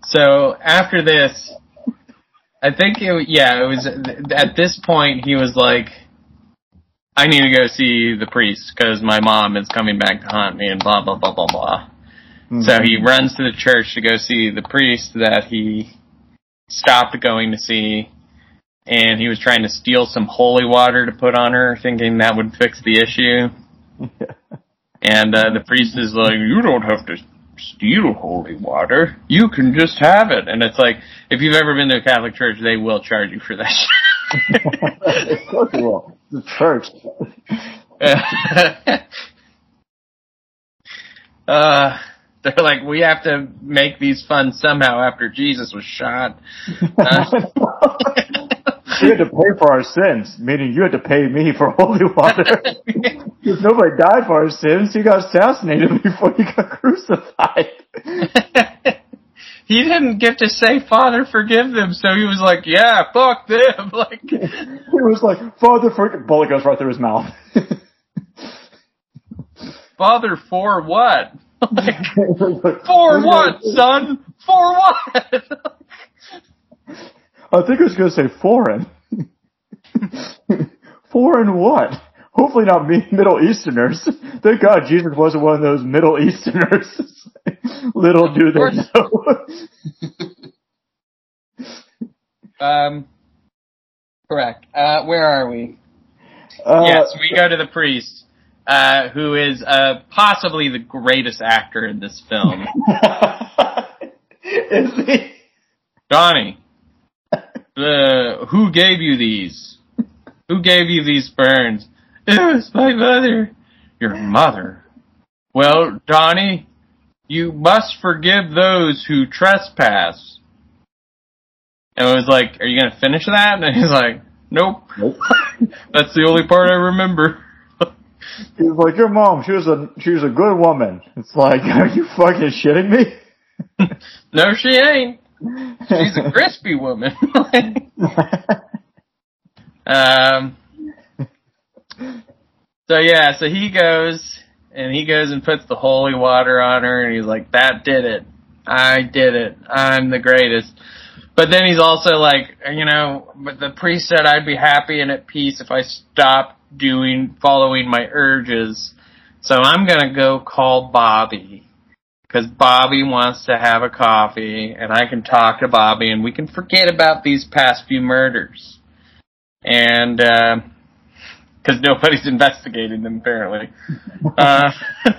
so after this, I think it, yeah, it was, at this point he was like, I need to go see the priest because my mom is coming back to haunt me and blah, blah, blah, blah, blah. So he runs to the church to go see the priest that he stopped going to see and he was trying to steal some holy water to put on her, thinking that would fix the issue. And uh, the priest is like, "You don't have to steal holy water. You can just have it." And it's like, if you've ever been to a Catholic church, they will charge you for that. of course it will. A church. uh, they're like, "We have to make these funds somehow after Jesus was shot." Uh, we had to pay for our sins, meaning you had to pay me for holy water. Because nobody died for our sins. He got assassinated before he got crucified. He didn't get to say, Father, forgive them, so he was like, yeah, fuck them. Like, He was like, Father, for bullet goes right through his mouth. Father, for what? Like, for for what, son? For what? I think I was going to say foreign. foreign what? Hopefully not me, Middle Easterners. Thank God Jesus wasn't one of those Middle Easterners. Little do they know. um, correct. Uh, where are we? Uh, yes, we go to the priest, uh, who is uh, possibly the greatest actor in this film. Is he? Donnie, uh, who gave you these? Who gave you these burns? It was my mother. Your mother? Well, Donnie, you must forgive those who trespass. And I was like, are you gonna finish that? And he's like, nope. Nope. That's the only part I remember. He was like, your mom, she was a, she was a good woman. It's like, are you fucking shitting me? no, she ain't. She's a crispy woman. um. So yeah, so he goes and he goes and puts the holy water on her, and he's like, "That did it. I did it. I'm the greatest." But then he's also like, you know, but the priest said I'd be happy and at peace if I stopped doing following my urges. So I'm gonna go call Bobby because Bobby wants to have a coffee, and I can talk to Bobby, and we can forget about these past few murders, and uh, because nobody's investigating them apparently. Uh,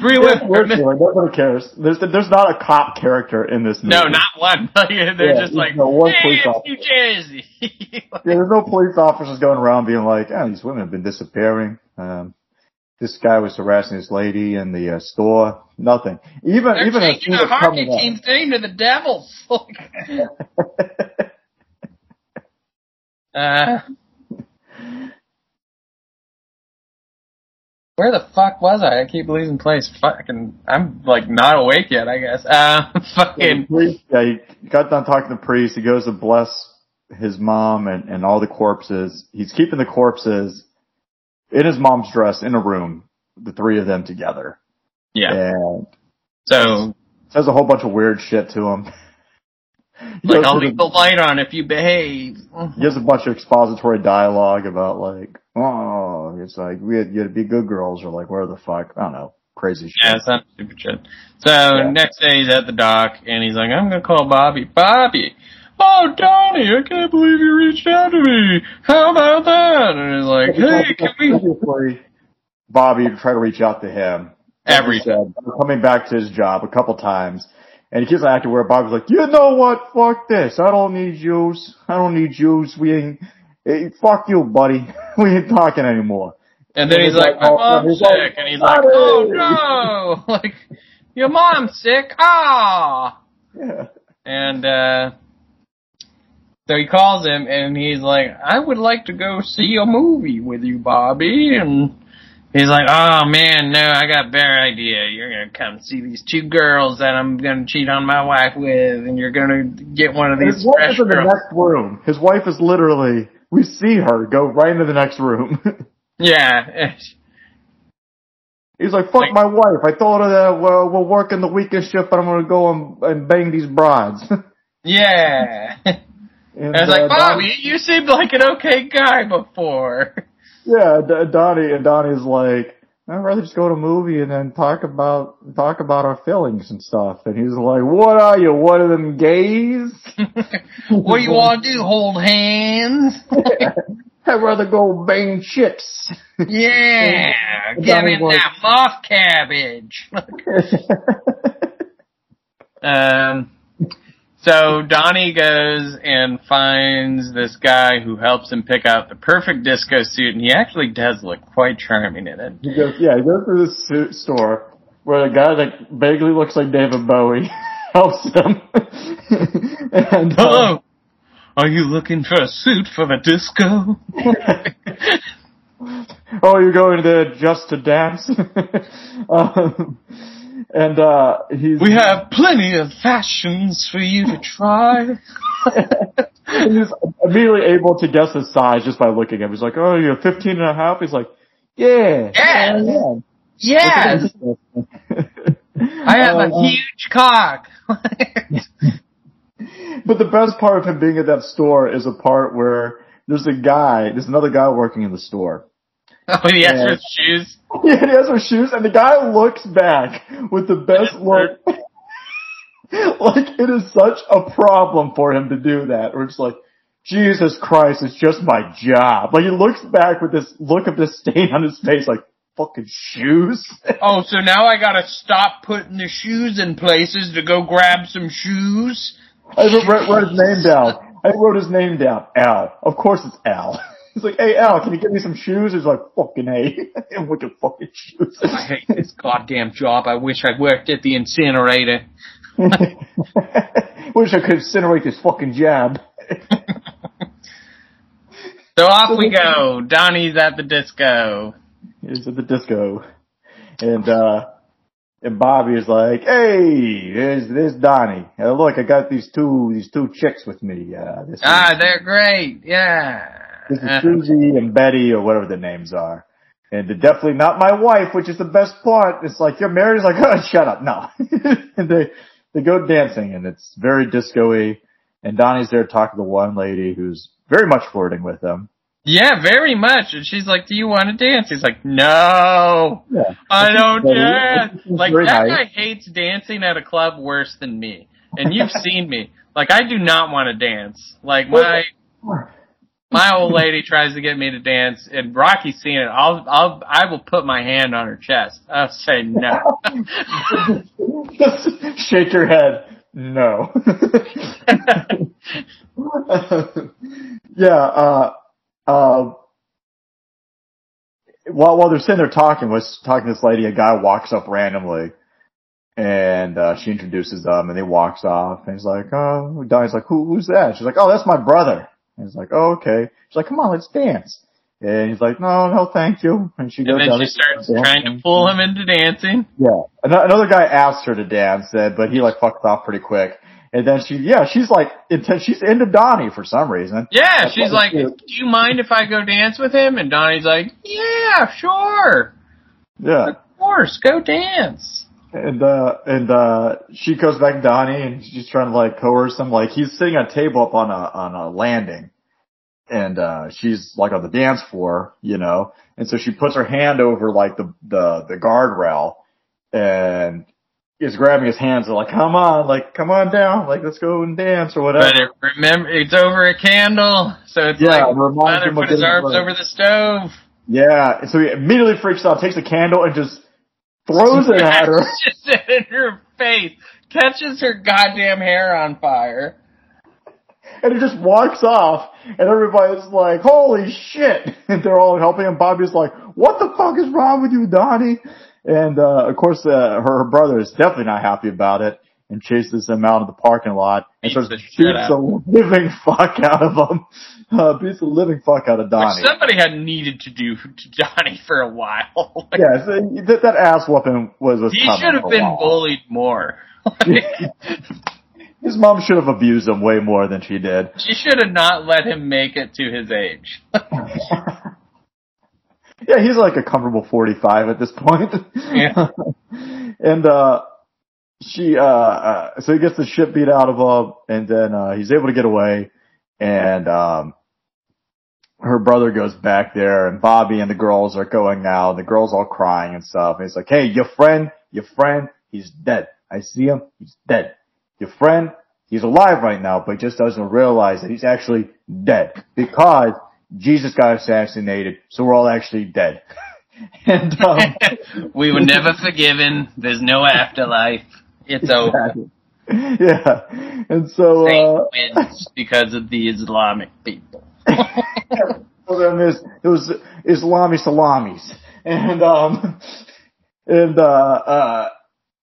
three Yeah, women. Nobody cares. There's there's not a cop character in this movie. No, not one. They're Yeah, just like, no, one hey, police officer. New Jersey. Yeah, there's no police officers going around being like, "Oh, these women have been disappearing." Um, this guy was harassing this lady in the uh, store. Nothing. Even They're even changing the hockey team's name to the Devils. uh, where the fuck was I? I keep losing place. Fucking, I'm like not awake yet. I guess. Uh, fucking. yeah, he got done talking to the priest. He goes to bless his mom and, and all the corpses. He's keeping the corpses in his mom's dress in a room, the three of them together. Yeah. And So, says a whole bunch of weird shit to him. Like, I'll leave the light on if you behave. He has a bunch of expository dialogue about like, oh, it's like we had, you had to be good girls or like where the fuck, I don't know, crazy shit. Yeah, some stupid shit. So Yeah. next day he's at the dock and he's like, I'm gonna call Bobby. Bobby! Oh, Donnie, I can't believe you reached out to me. How about that? And he's like, hey, can we? Bobby tried to reach out to him. Every said, coming back to his job a couple times. And he keeps acting where Bobby's like, you know what? Fuck this. I don't need yous. I don't need yous. We ain't, eh, fuck you, buddy. we ain't talking anymore. And then he's like, my oh, mom's he's like, sick. And he's like, oh no! Like, your mom's sick? Ah! Yeah. And, uh, so he calls him and he's like, I would like to go see a movie with you, Bobby. And he's like, oh man, no, I got a better idea. You're gonna come see these two girls that I'm gonna cheat on my wife with and you're gonna get one of these his wife is in the next room. His wife is literally, we see her go right into the next room. Yeah. He's like, fuck Like- my wife. I told her that well, we're working the weekend shift, but I'm gonna go and, and bang these broads. Yeah. and, I was like, uh, Bobby, Donnie- you seemed like an okay guy before. yeah, D- Donnie, and Donnie's like, I'd rather just go to a movie and then talk about, talk about our feelings and stuff. And he's like, what are you, one of them gays? what do you want to do? Hold hands? I'd rather go bang chicks. Yeah, give like- that moth cabbage. um, so Donnie goes and finds this guy who helps him pick out the perfect disco suit, and he actually does look quite charming in it. He goes, yeah, he goes to this suit store where the guy that vaguely looks like David Bowie helps him. and, uh, Hello, Are you looking for a suit for the disco? oh, you're going to just to dance? um, and uh he's we have plenty of fashions for you to try. he's immediately able to guess his size just by looking at him. He's like, "Oh, you're 15 and a half." He's like, "Yeah, Yes. yeah, Yes, yeah." I have Uh, a huge cock. But the best part of him being at that store is a part where there's a guy, there's another guy working in the store. oh, he has Yeah. his shoes. Yeah, he has his shoes, and the guy looks back with the best look. like it is such a problem for him to do that, or it's like, Jesus Christ, it's just my job. Like he looks back with this look of disdain on his face, like fucking shoes. Oh, so now I gotta stop putting the shoes in places to go grab some shoes? I wrote, wrote his name down. I wrote his name down. Al. Of course it's Al. He's like, hey Al, can you get me some shoes? He's like, fucking hey. I'm looking fucking shoes. I hate this goddamn job. I wish I worked at the incinerator. Wish I could incinerate this fucking job. So off we go. Donnie's at the disco. He's at the disco. And, uh, and Bobby is like, hey, there's, there's Donnie. Uh, look, I got these two, these two chicks with me. Uh, this Ah, is, they're great. Yeah. This is Susie and Betty or whatever the names are. And they're definitely not my wife, which is the best part. It's like, you're married? It's like, oh, shut up. No. and they, they go dancing and it's very disco-y. And Donnie's there talking to one lady who's very much flirting with him. yeah, very much. And she's like, "Do you want to dance?" He's like, "No, Yeah. I don't dance." Like that nice. guy hates dancing at a club worse than me. And you've seen me. Like I do not want to dance. Like my my old lady tries to get me to dance, and Rocky's seen it. I'll I'll I will put my hand on her chest. I'll say no. Shake your head. No. yeah, uh, uh, while, while they're sitting there talking, was talking to this lady, a guy walks up randomly and, uh, she introduces them and he walks off and he's like, oh, Donnie's like, Who, who's that? She's like, oh, that's my brother. And he's like, oh, okay. She's like, come on, let's dance. And he's like, no, no, thank you. And she goes and then she starts trying to pull him into dancing. Yeah. Another guy asked her to dance, uh, but he like fucked off pretty quick. And then she, yeah, she's like, she's into Donnie for some reason. Yeah, That's she's like, "Do you mind if I go dance with him?" And Donnie's like, "Yeah, sure, Yeah. of course, go dance." And, uh, and, uh, she goes back to Donnie and she's trying to like coerce him. Like he's sitting at a table up on a, on a landing. And, uh, she's like on the dance floor, you know, and so she puts her hand over like the, the, the guardrail and is grabbing his hands and like, come on, like, come on down, like, let's go and dance or whatever. But it, remember, it's over a candle, so it's Yeah, like reminds father him of put his arms over the stove. Yeah, and so he immediately freaks out, takes the candle and just throws it at her. Just in her face, catches her goddamn hair on fire. And he just walks off and everybody's like, holy shit. And they're all helping him. Bobby's like, what the fuck is wrong with you, Donnie? And, uh, of course, uh, her, her brother is definitely not happy about it and chases him out of the parking lot and Beats starts the beats the living fuck out of him. Uh, beats the living fuck out of Donnie. Which somebody had needed to do to Donnie for a while. Like, yeah, so that, that ass whooping was, was he should have been bullied more. His mom should have abused him way more than she did. she should have not let him make it to his age. yeah, he's like a comfortable 45 at this point. Yeah. and, uh, she, uh, uh, so he gets the shit beat out of him and then, uh, he's able to get away and, um, her brother goes back there and Bobby and the girls are going now. The girls all crying and stuff. And he's like, Hey, your friend, your friend, he's dead. I see him. He's dead. Your friend, he's alive right now, but just doesn't realize that he's actually dead because Jesus got assassinated. So we're all actually dead. and, um, we were never forgiven. There's no afterlife. It's over. yeah. And so, uh, wins because of the Islamic people. them is it was Islami salamis. And um and uh uh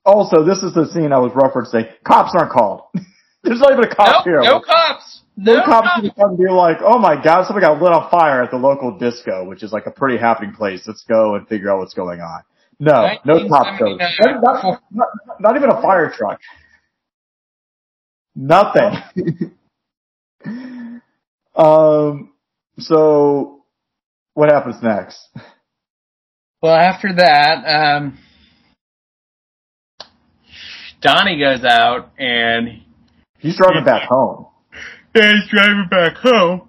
also this is the scene I was referencing. Cops aren't called. There's not even a cop no, here. no cops. no, No cops cop- gonna come and be like, "Oh my god, somebody got lit on fire at the local disco, which is like a pretty happening place. Let's go and figure out what's going on." No, no cop shows. Not, not, not, not even a fire truck. Nothing. um. So, what happens next? Well, after that, um, Donnie goes out and He's driving back home. Yeah, he's driving back home.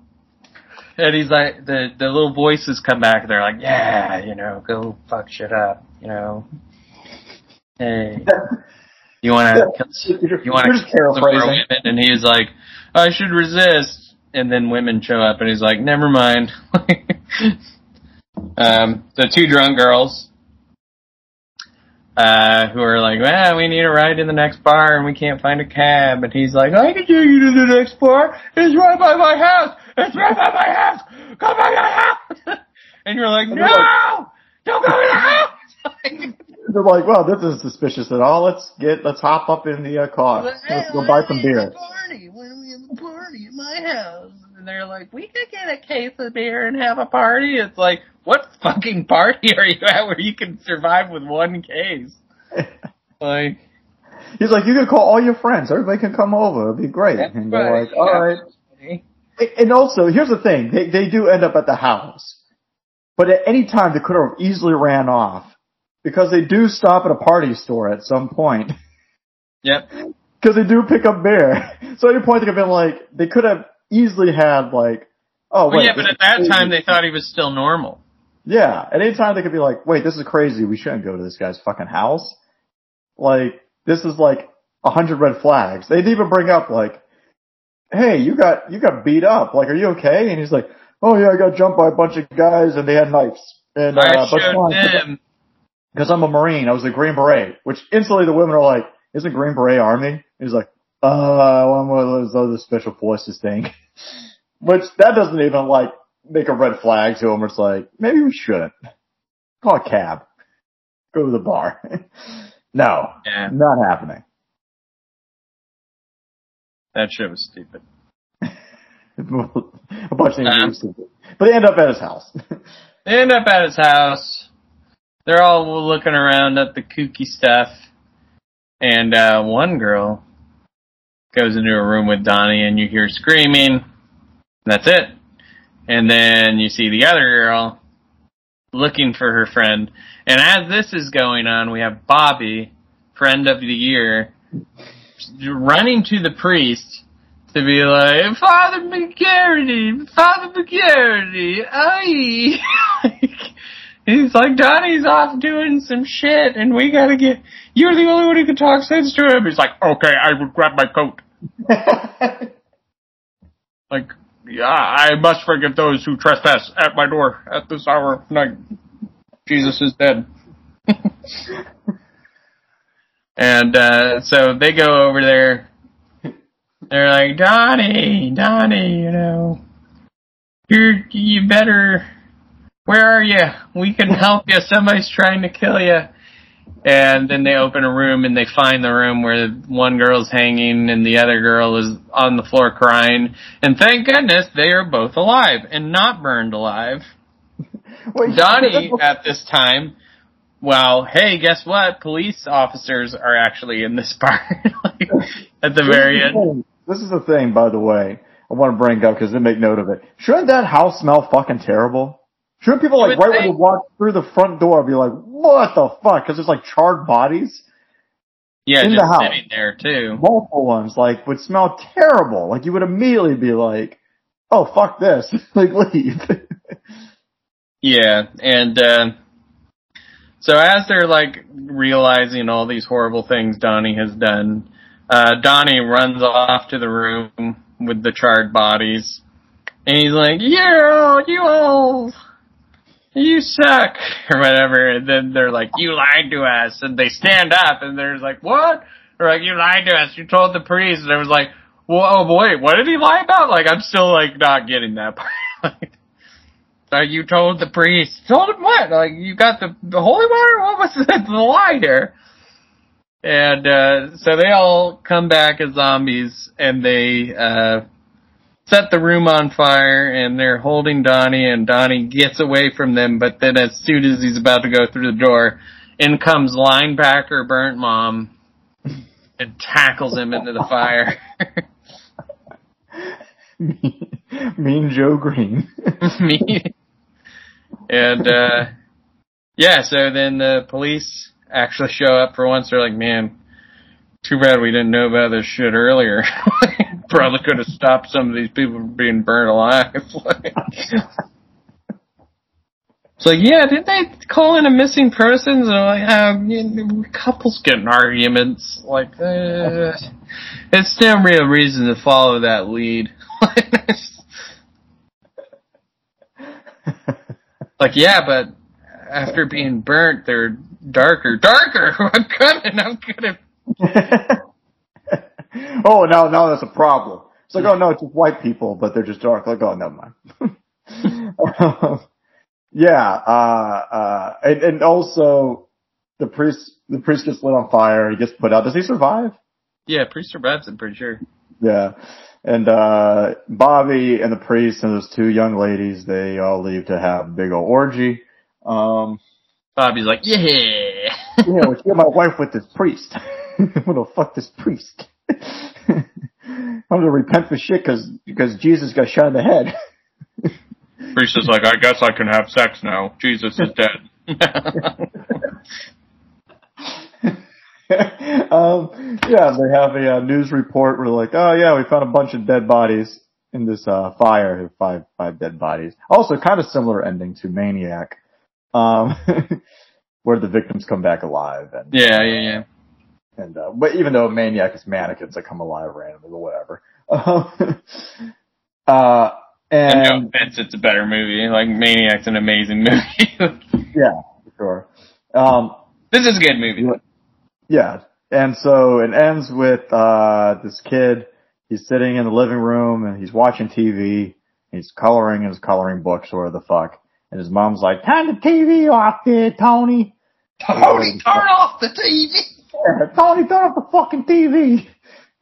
And he's like, the the little voices come back. And they're like, yeah, you know, go fuck shit up, you know. Hey, you want to you want to kill some more women? And he's like, I should resist. And then women show up, and he's like, never mind. um, the two drunk girls. Uh, who are like, well, we need a ride to the next bar and we can't find a cab. And he's like, I can take you to the next bar. It's right by my house. It's right by my house. Come by my house. and you're like, And no, like- don't go in the house. They're like, "Well, this is suspicious at all. Let's get, let's hop up in the uh, car. Let's go buy some beer." Party. When we have a party at my house. And they're like, we could get a case of beer and have a party. It's like, what fucking party are you at where you can survive with one case? Like, He's like, "You can call all your friends. Everybody can come over. It'll be great." And they're Right. like, "All right." And also, here's the thing: they they do end up at the house, but at any time they could have easily ran off because they do stop at a party store at some point Yep. because they do pick up beer. So at any point they could have been like, they could have easily had like, oh Well, wait, yeah, but at that crazy. time they thought he was still normal. yeah, at any time they could be like, wait, this is crazy. We shouldn't go to this guy's fucking house. Like this is like a hundred red flags. They'd even bring up like, hey, you got you got beat up. Like, are you okay? And he's like, oh yeah, I got jumped by a bunch of guys and they had knives. And uh, I showed them. because I'm a Marine. I was a Green Beret, which instantly the women are like, isn't Green Beret Army? And he's like, uh, one of those other special forces thing. which that doesn't even like make a red flag to him. It's like, maybe we shouldn't. Call a cab. Go to the bar. no, Yeah, not happening. that shit was stupid. a bunch of things Uh-huh. stupid. But they end up at his house. They end up at his house. They're all looking around at the kooky stuff. And uh, one girl goes into a room with Donnie and you hear screaming. That's it. And then you see the other girl looking for her friend. And as this is going on, we have Bobby, friend of the year, running to the priest to be like, Father McGarity, Father McGarity, aye. He's like, Donnie's off doing some shit and we gotta get, you're the only one who can talk sense to him. He's like, okay, I will grab my coat. Like, yeah, I must forgive those who trespass at my door at this hour of night. Jesus is dead. and, uh, so they go over there. They're like, Donnie, Donnie, you know, you're, you better, where are you? We can help you. Somebody's trying to kill you. And then they open a room and they find the room where one girl's hanging and the other girl is on the floor crying. And thank goodness they are both alive and not burned alive. Wait, Donnie at this time, well, hey, guess what? Police officers are actually in this part like, at the very end. This is the thing, by the way, I want to bring up because they make note of it. Shouldn't that house smell fucking terrible? Shouldn't people like right when think. they walk through the front door be like, what the fuck? Because there's like charred bodies, Yeah, in just the house. sitting there too. multiple ones, like would smell terrible. Like you would immediately be like, oh fuck this, like leave. Yeah, and uh, so as they're like realizing all these horrible things Donnie has done, uh, Donnie runs off to the room with the charred bodies, and he's like, "Yeah, you all, you suck," or whatever. And then they're like, "You lied to us," and they stand up, and they're like, "What?" They're like, "You lied to us. You told the priest." And I was like, "Whoa, boy, what did he lie about?" Like, I'm still like not getting that part. So you told the priest. Told him what? Like you got the, the holy water? What was the, the lie here? And uh, so they all come back as zombies, and they uh, set the room on fire and they're holding Donnie and Donnie gets away from them, but then as soon as he's about to go through the door, in comes linebacker burnt mom and tackles him into the fire. mean Joe Greene. Me. And uh yeah, so then the police actually show up for once. They're like, Man, too bad we didn't know about this shit earlier. Probably could have stopped some of these people from being burned alive. It's like, yeah, did they call in a missing persons? And like, um, couples get in arguments. Like, uh, it's no real reason to follow that lead. like, yeah, but after being burnt, they're darker. Darker! I'm coming, I'm gonna oh, now now that's a problem. It's like, oh no, it's just white people, but they're just dark. Like, oh, never mind. yeah, uh, uh, and, and also the priest, the priest gets lit on fire. He gets put out. Does he survive? Yeah, priest survives, I'm pretty sure. Yeah. And, uh, Bobby and the priest and those two young ladies, they all leave to have a big old orgy. Um, Bobby's like, yeah. yeah, well, get my wife with this priest. I'm gonna fuck this priest. I'm gonna repent for shit cause, because Jesus got shot in the head. Priest is like, I guess I can have sex now. Jesus is dead. um, yeah, they have a uh, news report where like, oh yeah, we found a bunch of dead bodies in this uh, fire. Five five dead bodies. Also, kind of similar ending to Maniac, um, where the victims come back alive and yeah, yeah, yeah. And uh, but even though Maniac is mannequins that come alive randomly, or whatever. uh, And no offense, it's a better movie. Like Maniac's an amazing movie. yeah, sure. Um, this is a good movie. Yeah. And so it ends with, uh, this kid, he's sitting in the living room and he's watching TV. He's coloring in his coloring books or the fuck. And his mom's like, turn the TV off there, Tony. Tony, turn off the TV. Yeah, Tony, turn off the fucking TV.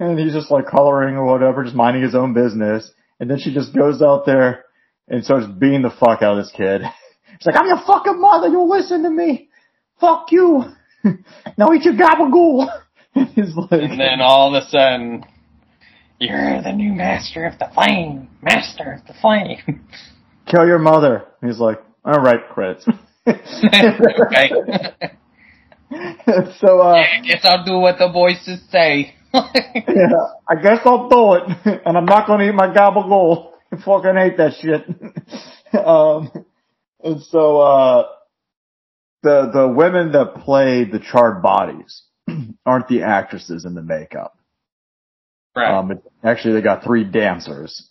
And he's just like coloring or whatever, just minding his own business. And then she just goes out there and starts beating the fuck out of this kid. She's like, I'm your fucking mother, you'll listen to me. Fuck you. now eat your gabagool. And he's like, And then all of a sudden, you're the new master of the flame. Master of the flame. kill your mother. And he's like, alright, credits. okay. so, uh, I guess I'll do what the voices say. yeah, I guess I'll do it. And I'm not gonna eat my gabagool. I fucking hate that shit. um, and so, uh, the, the women that play the charred bodies aren't the actresses in the makeup. right. Um, it, actually they got three dancers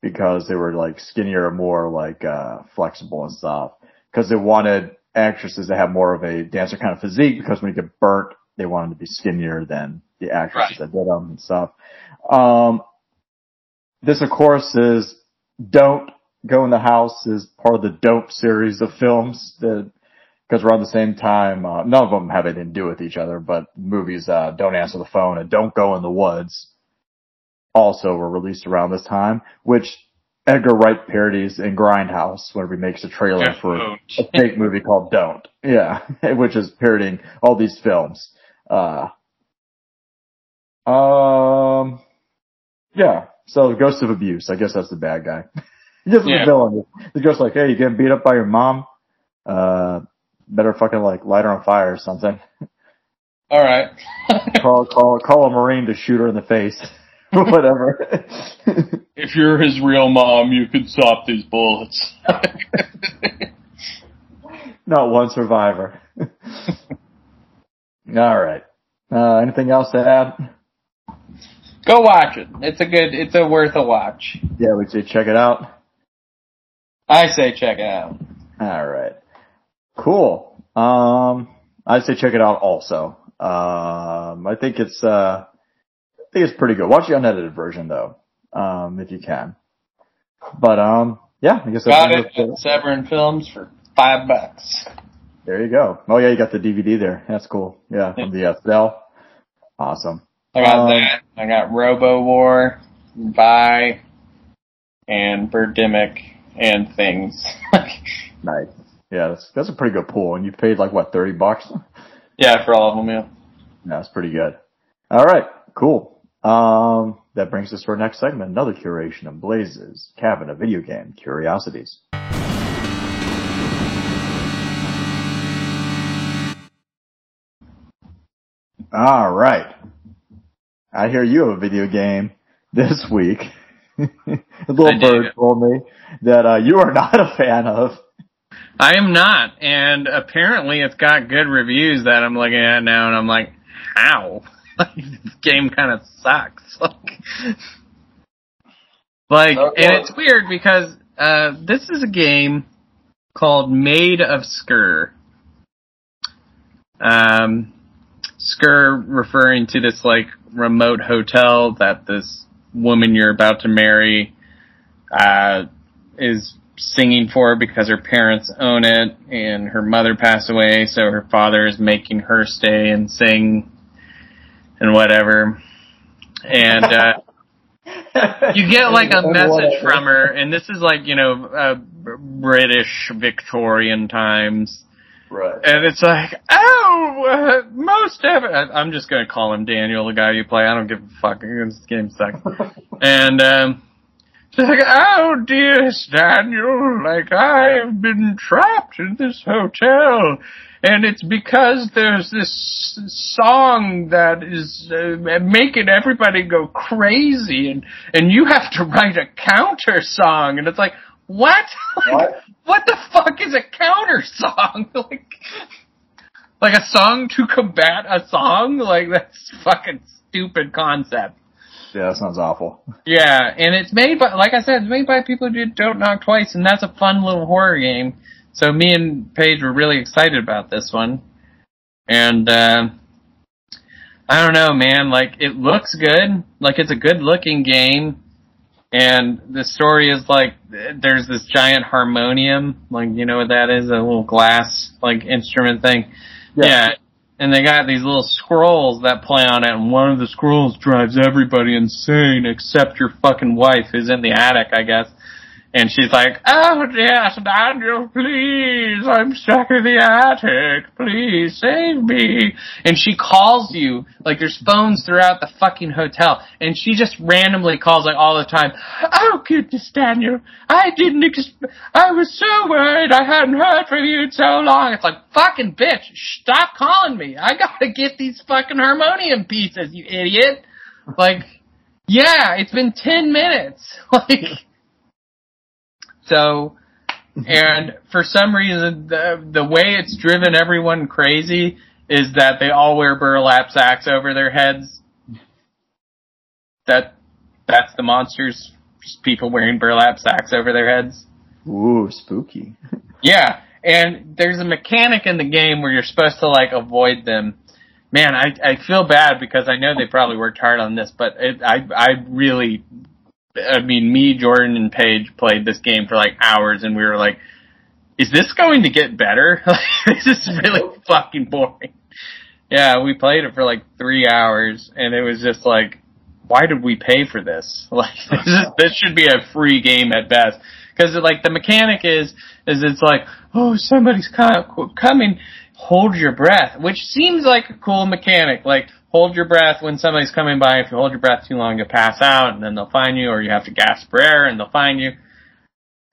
because they were like skinnier, more like, uh, flexible and stuff. Cause they wanted actresses that have more of a dancer kind of physique because when you get burnt, they wanted to be skinnier than the actresses Right. that did them and stuff. Um, this of course is Don't Go in the House is part of the Don't series of films that, because around the same time, uh, none of them have anything to do with each other, but movies, uh, Don't Answer the Phone and Don't Go in the Woods also were released around this time, which Edgar Wright parodies in Grindhouse whenever he makes a trailer for don't. a fake movie called Don't. Yeah, which is parodying all these films. Uh, um, yeah. So Ghost of Abuse, I guess that's the bad guy. Just Yeah. the villain. The ghost like, hey, you getting beat up by your mom? Uh, better fucking like light her on fire or something. All right. call, call, call a marine to shoot her in the face. Whatever. If you're his real mom, you could stop these bullets. Not one survivor. All right. Uh, anything else to add? Go watch it. It's a good. It's a worth a watch. Yeah, we say check it out. I say check it out. All right. Cool. Um, I'd say check it out also. Um, I think it's, uh, I think it's pretty good. Watch the unedited version though, um, if you can. But, um, yeah, I guess Got it at Severin Films for five bucks. There you go. Oh yeah, you got the DVD there. That's cool. Yeah, from the uh. Awesome. I got Um, that. I got Robo War. Bye. and Birdemic and things. Nice. Yeah, that's that's a pretty good pool, and you paid like what thirty bucks. yeah, for all of them, yeah. Yeah, that's pretty good. All right, cool. Um, that brings us to our next segment, another curation of Blaze's Cabin of Video Game Curiosities. All right. I hear you have a video game this week. a little bird told me that uh, you are not a fan of. I am not, and apparently it's got good reviews that I'm looking at now, and I'm like, how? Like, this game kind of sucks. Like, like, Uh, and it's weird because uh, this is a game called Maid of Sker. Um, Sker referring to this like remote hotel that this woman you're about to marry uh, is singing for because her parents own it and her mother passed away, so her father is making her stay and sing and whatever. And uh, you get like a message from her, and this is like you know uh, British Victorian times. Right. And it's like, oh, uh, most of it. I'm just gonna call him Daniel, the guy you play. I don't give a fuck. This game sucks. and um, she's like, oh, dearest Daniel, like I have been trapped in this hotel, and it's because there's this song that is uh, making everybody go crazy, and and you have to write a counter song, and it's like. What? What? what the fuck is a counter song? like, like a song to combat a song? Like that's fucking stupid concept. Yeah, that sounds awful. Yeah, and it's made by, like I said, it's made by people who did Don't Knock Twice, and that's a fun little horror game. So me and Paige were really excited about this one. And, uh, I don't know, man, like, it looks good. Like, it's a good looking game. And the story is like, there's this giant harmonium, like, you know what that is? A little glass, like, instrument thing. Yeah. yeah. And they got these little scrolls that play on it, and one of the scrolls drives everybody insane except your fucking wife who's in the attic, I guess. And she's like, oh yes, Daniel, please, I'm stuck in the attic, please save me. And she calls you, like there's phones throughout the fucking hotel, and she just randomly calls like all the time, oh goodness, Daniel, I didn't ex- I was so worried I hadn't heard from you in so long. It's like, fucking bitch, stop calling me. I gotta get these fucking harmonium pieces, you idiot. Like, yeah, it's been 10 minutes. Like, so, and for some reason, the the way it's driven everyone crazy is that they all wear burlap sacks over their heads. That that's the monsters. Just people wearing burlap sacks over their heads. Ooh, spooky. Yeah, and there's a mechanic in the game where you're supposed to like avoid them. Man, I I feel bad because I know they probably worked hard on this, but it, I I really, I mean, me, Jordan, and Paige played this game for like hours, and we were like, "Is this going to get better? this is really fucking boring." Yeah, we played it for like three hours, and it was just like, why did we pay for this? Like, this, is, this should be a free game at best. Because like the mechanic is, is it's like, oh, somebody's co- coming, hold your breath, which seems like a cool mechanic. Like, hold your breath when somebody's coming by. If you hold your breath too long, you'll pass out, and then they'll find you, or you have to gasp for air, and they'll find you.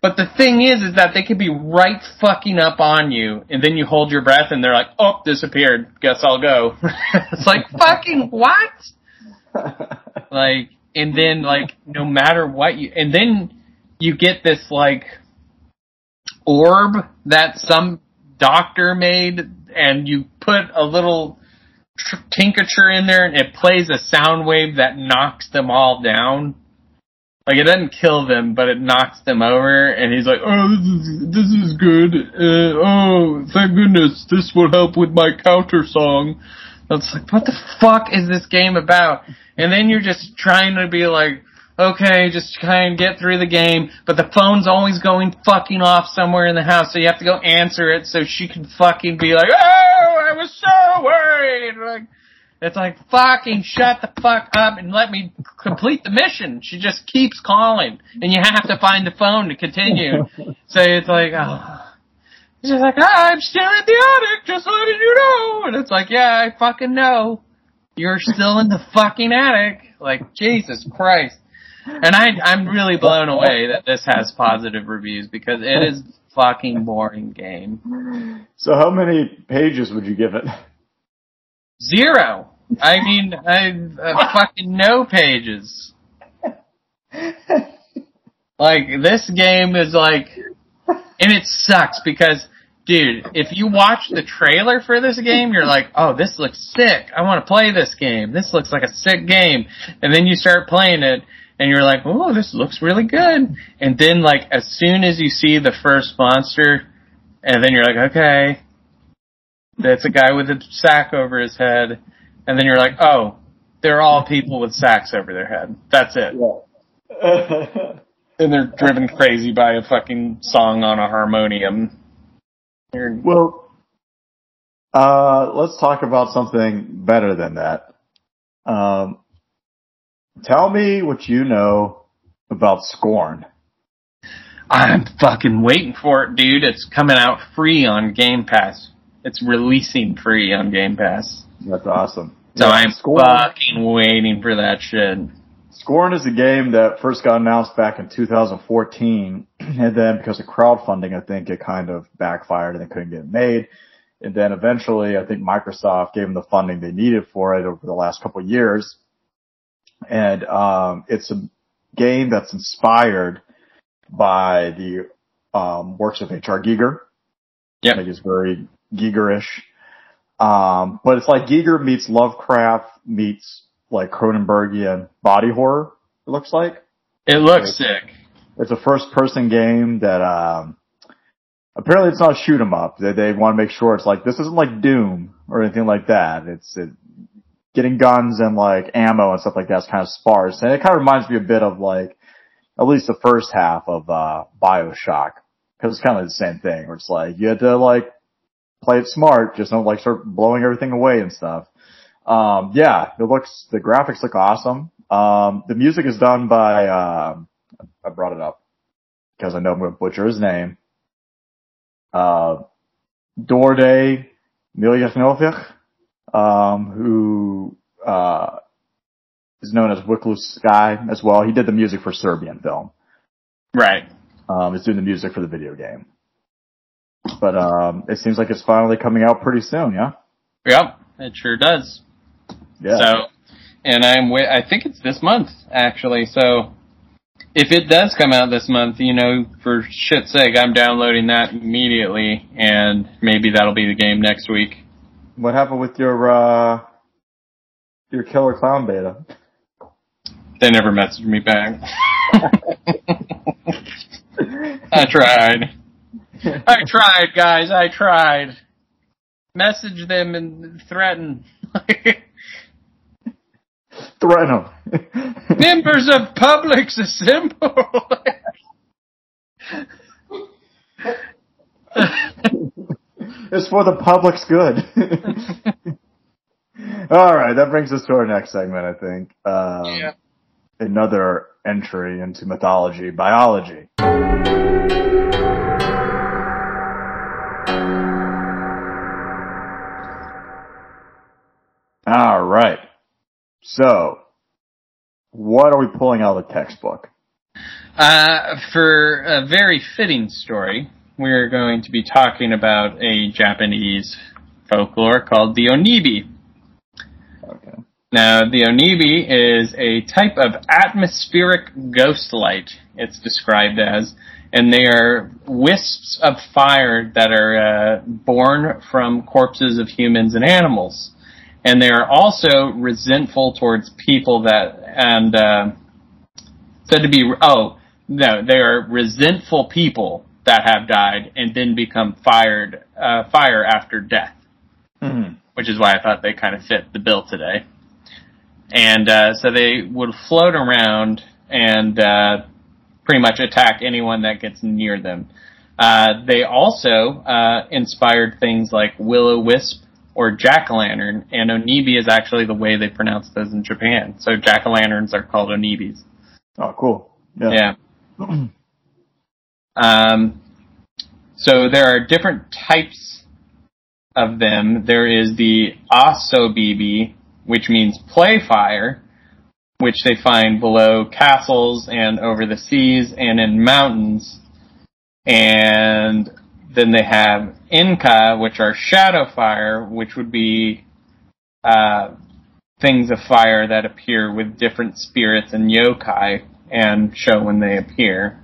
But the thing is, is that they could be right fucking up on you, and then you hold your breath, and they're like, "Oh, disappeared. Guess I'll go." it's like fucking what? Like, and then like, no matter what you, and then you get this like orb that some doctor made, and you put a little tincture in there, and it plays a sound wave that knocks them all down. Like it doesn't kill them, but it knocks them over, and he's like, "Oh, this is this is good. Uh, oh, thank goodness, this will help with my counter song." It's like, what the fuck is this game about? And then you're just trying to be like, okay, just kind of get through the game, but the phone's always going fucking off somewhere in the house, so you have to go answer it so she can fucking be like, oh, I was so worried. Like, It's like, fucking shut the fuck up and let me complete the mission. She just keeps calling and you have to find the phone to continue. so it's like, oh. She's like, ah, I'm still in the attic, just letting you know. And it's like, yeah, I fucking know. You're still in the fucking attic. Like, Jesus Christ. And I, I'm really blown away that this has positive reviews because it is fucking boring game. So how many pages would you give it? Zero. I mean, I uh, fucking no pages. Like this game is like, and it sucks because, dude, if you watch the trailer for this game, you're like, oh, this looks sick. I want to play this game. This looks like a sick game. And then you start playing it, and you're like, oh, this looks really good. And then like as soon as you see the first monster, and then you're like, okay, that's a guy with a sack over his head, and then you're like, oh, they're all people with sacks over their head. That's it. Yeah. And they're driven crazy by a fucking song on a harmonium. You're- well, uh, let's talk about something better than that. Um, tell me what you know about Scorn. I'm fucking waiting for it, dude. It's coming out free on Game Pass. It's releasing free on Game Pass. That's awesome. So Yeah, I'm Scorn. fucking waiting for that shit. Scorn is a game that first got announced back in 2014, and then because of crowdfunding, I think it kind of backfired and it couldn't get made. And then eventually, I think Microsoft gave them the funding they needed for it over the last couple of years. And um, it's a game that's inspired by the um, works of H.R. Giger. Yeah, I think it's very Gigerish. Um, but it's like Giger meets Lovecraft meets like Cronenbergian body horror, it looks like. It looks sick. It's a first person game that, um, apparently it's not a shoot 'em up. They, they want to make sure it's like, this isn't like Doom or anything like that. It's, it, getting guns and like ammo and stuff like that's kind of sparse. And it kind of reminds me a bit of like, at least the first half of, uh, Bioshock. Cause it's kind of the same thing where it's like, you had to like play it smart, just don't like start blowing everything away and stuff. Um, yeah, it looks, the graphics look awesome. Um, the music is done by, um, I brought it up because I know I'm to butcher his name. Uh, Dorde Miljenovic, um, who, uh, is known as Wikluh Sky as well. He did the music for Serbian film. Right. Um, is doing the music for the video game. But, um, it seems like it's finally coming out pretty soon, yeah? Yep. It sure does. Yeah. So, and I'm wa- I think it's this month actually. So, if it does come out this month, you know, for shit's sake, I'm downloading that immediately, and maybe that'll be the game next week. What happened with your, uh, your Killer Clown beta? They never messaged me back. I tried. I tried, guys. I tried. Message them and threaten. Threaten him. Members of publics assemble. It's for the public's good. All right, that brings us to our next segment, I think. Um, yeah. Another entry into mythology, biology. All right. So, what are we pulling out of the textbook? Uh, for a very fitting story, we're going to be talking about a Japanese folklore called the Onibi. Okay. Now, the Onibi is a type of atmospheric ghost light, it's described as, and they are wisps of fire that are uh, born from corpses of humans and animals. And they are also resentful towards people that, and uh, said to be, oh, no, they are resentful people that have died and then become fired, uh, fire after death Mhm. which is why I thought they kind of fit the bill today. And uh, so they would float around and uh, pretty much attack anyone that gets near them. Uh, they also uh, inspired things like will o wisp or jack o' lantern, and onibi is actually the way they pronounce those in Japan. So jack o' lanterns are called onibis. Oh, cool. Yeah. Yeah. um, so there are different types of them. There is the asobibi, which means play fire, which they find below castles and over the seas and in mountains. And then they have Inka, which are shadow fire, which would be uh, things of fire that appear with different spirits and yokai and show when they appear.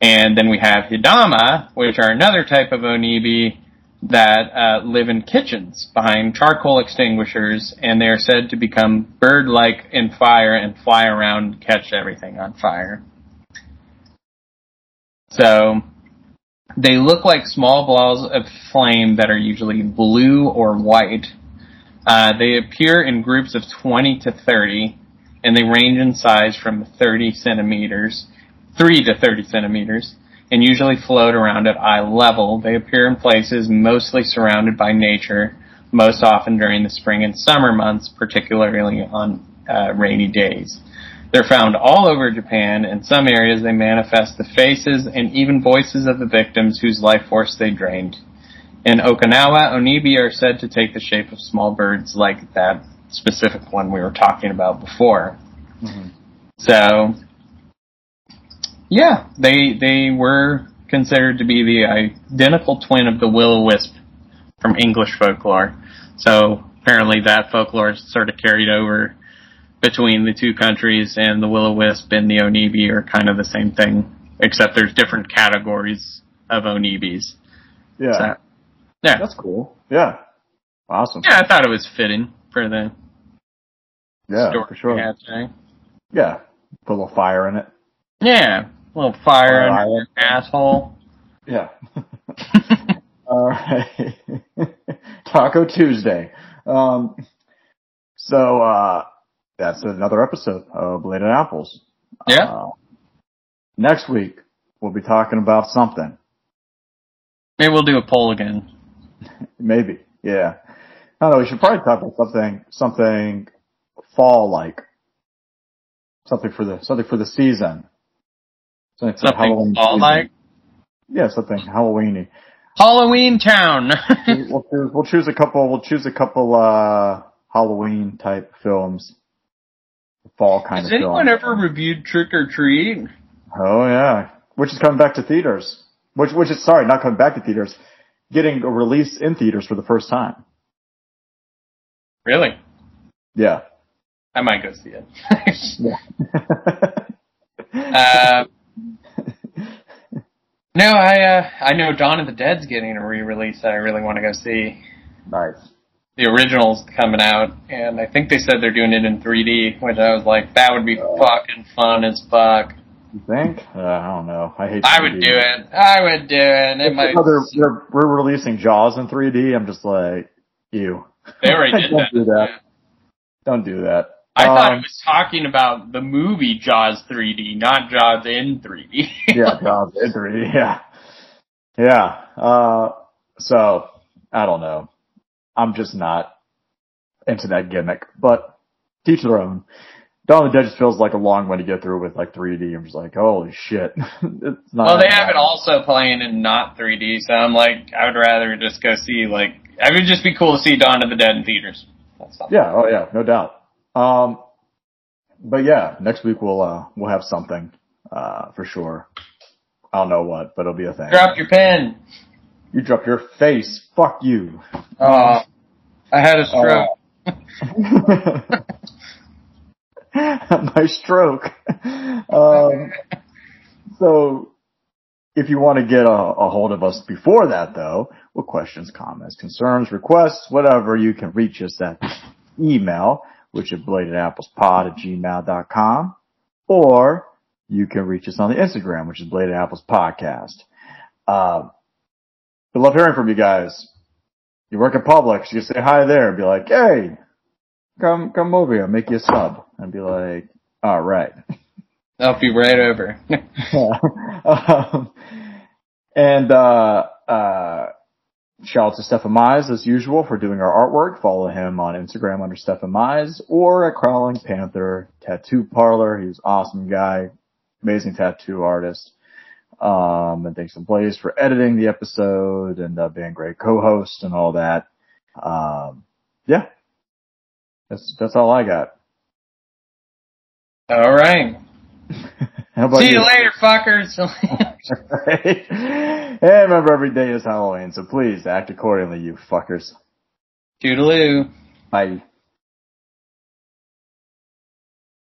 And then we have Hidama, which are another type of onibi that uh, live in kitchens behind charcoal extinguishers, and they are said to become bird-like in fire and fly around and catch everything on fire. So they look like small balls of flame that are usually blue or white. Uh, they appear in groups of 20 to 30, and they range in size from 30 centimeters, 3 to 30 centimeters, and usually float around at eye level. They appear in places mostly surrounded by nature, most often during the spring and summer months, particularly on uh, rainy days. They're found all over Japan. In some areas, they manifest the faces and even voices of the victims whose life force they drained. In Okinawa, onibi are said to take the shape of small birds like that specific one we were talking about before. Mhm. So, yeah, they they were considered to be the identical twin of the will-o-wisp from English folklore. So apparently that folklore is sort of carried over between the two countries, and the will-o-wisp and the onibi are kind of the same thing, except there's different categories of onibis. Yeah. So, yeah, That's cool. Yeah. Awesome. yeah, I thought it was fitting for the Yeah, story for sure. we had today. Yeah. Put a little fire in it. Yeah, a little fire under your asshole. Yeah. All right. Taco Tuesday. Um, so, uh, that's another episode of Bladed Apples. Yeah. Uh, next week, we'll be talking about something. Maybe we'll do a poll again. Maybe. Yeah. I don't know. We should probably talk about something, something fall like. Something for the, something for the season. Something, Something Halloween fall season. like Yeah, something Halloweeny. Halloween Town. we'll choose, we'll choose a couple. We'll choose a couple uh Halloween type films, fall kind Has of anyone films. ever reviewed Trick or Treat? Oh yeah, which is coming back to theaters. Which which is sorry, not coming back to theaters, getting a release in theaters for the first time. Really? Yeah. I might go see it. yeah. uh, no, I uh, I know Dawn of the Dead's getting a re-release that I really want to go see. nice. The original's coming out, and I think they said they're doing it in 3D, which I was like, that would be fucking fun as fuck. You think? Uh, I don't know. I hate. I would do it. I would do it. It might. They're, they're, we're releasing Jaws in 3D. I'm just like, ew. They already did Don't that. do that. Don't do that. I thought Um, it was talking about the movie Jaws 3D, not Jaws in 3D. yeah, Jaws in 3D. Yeah, yeah. Uh, so I don't know. I'm just not into that gimmick, but teach their own. Dawn of the Dead just feels like a long way to get through with like 3D. I'm just like, holy shit. it's not. well, they have it also playing in not 3D, so I'm like, I would rather just go see like, it would just be cool to see Dawn of the Dead in theaters. That's. Yeah. Oh yeah. No doubt. Um, but yeah, next week we'll uh we'll have something uh for sure. I don't know what, but it'll be a thing. Drop your pen. You drop your face. Fuck you. Oh, I had a stroke. My stroke. Um, so, if you want to get a, a hold of us before that, though, with questions, comments, concerns, requests, whatever, you can reach us at email, which is bladedapplespod at gmail.com, or you can reach us on the Instagram, which is Bladed Apples Podcast. Um, we love hearing from you guys. You work at Publix, you say hi there and be like, hey, come, come over here, make you a sub. And be like, all right. I'll be right over. um, and, uh, uh, Shout out to Stefan Mize as usual for doing our artwork. Follow him on Instagram under Stefan Mize or at Crawling Panther Tattoo Parlor. He's an awesome guy, amazing tattoo artist. Um, and thanks to Blaze for editing the episode and uh, being great co-host and all that. Um, yeah, that's that's all I got. All right. How about See you later, fuckers. right? And remember, every day is Halloween, so please act accordingly, you fuckers. Toodaloo. Bye.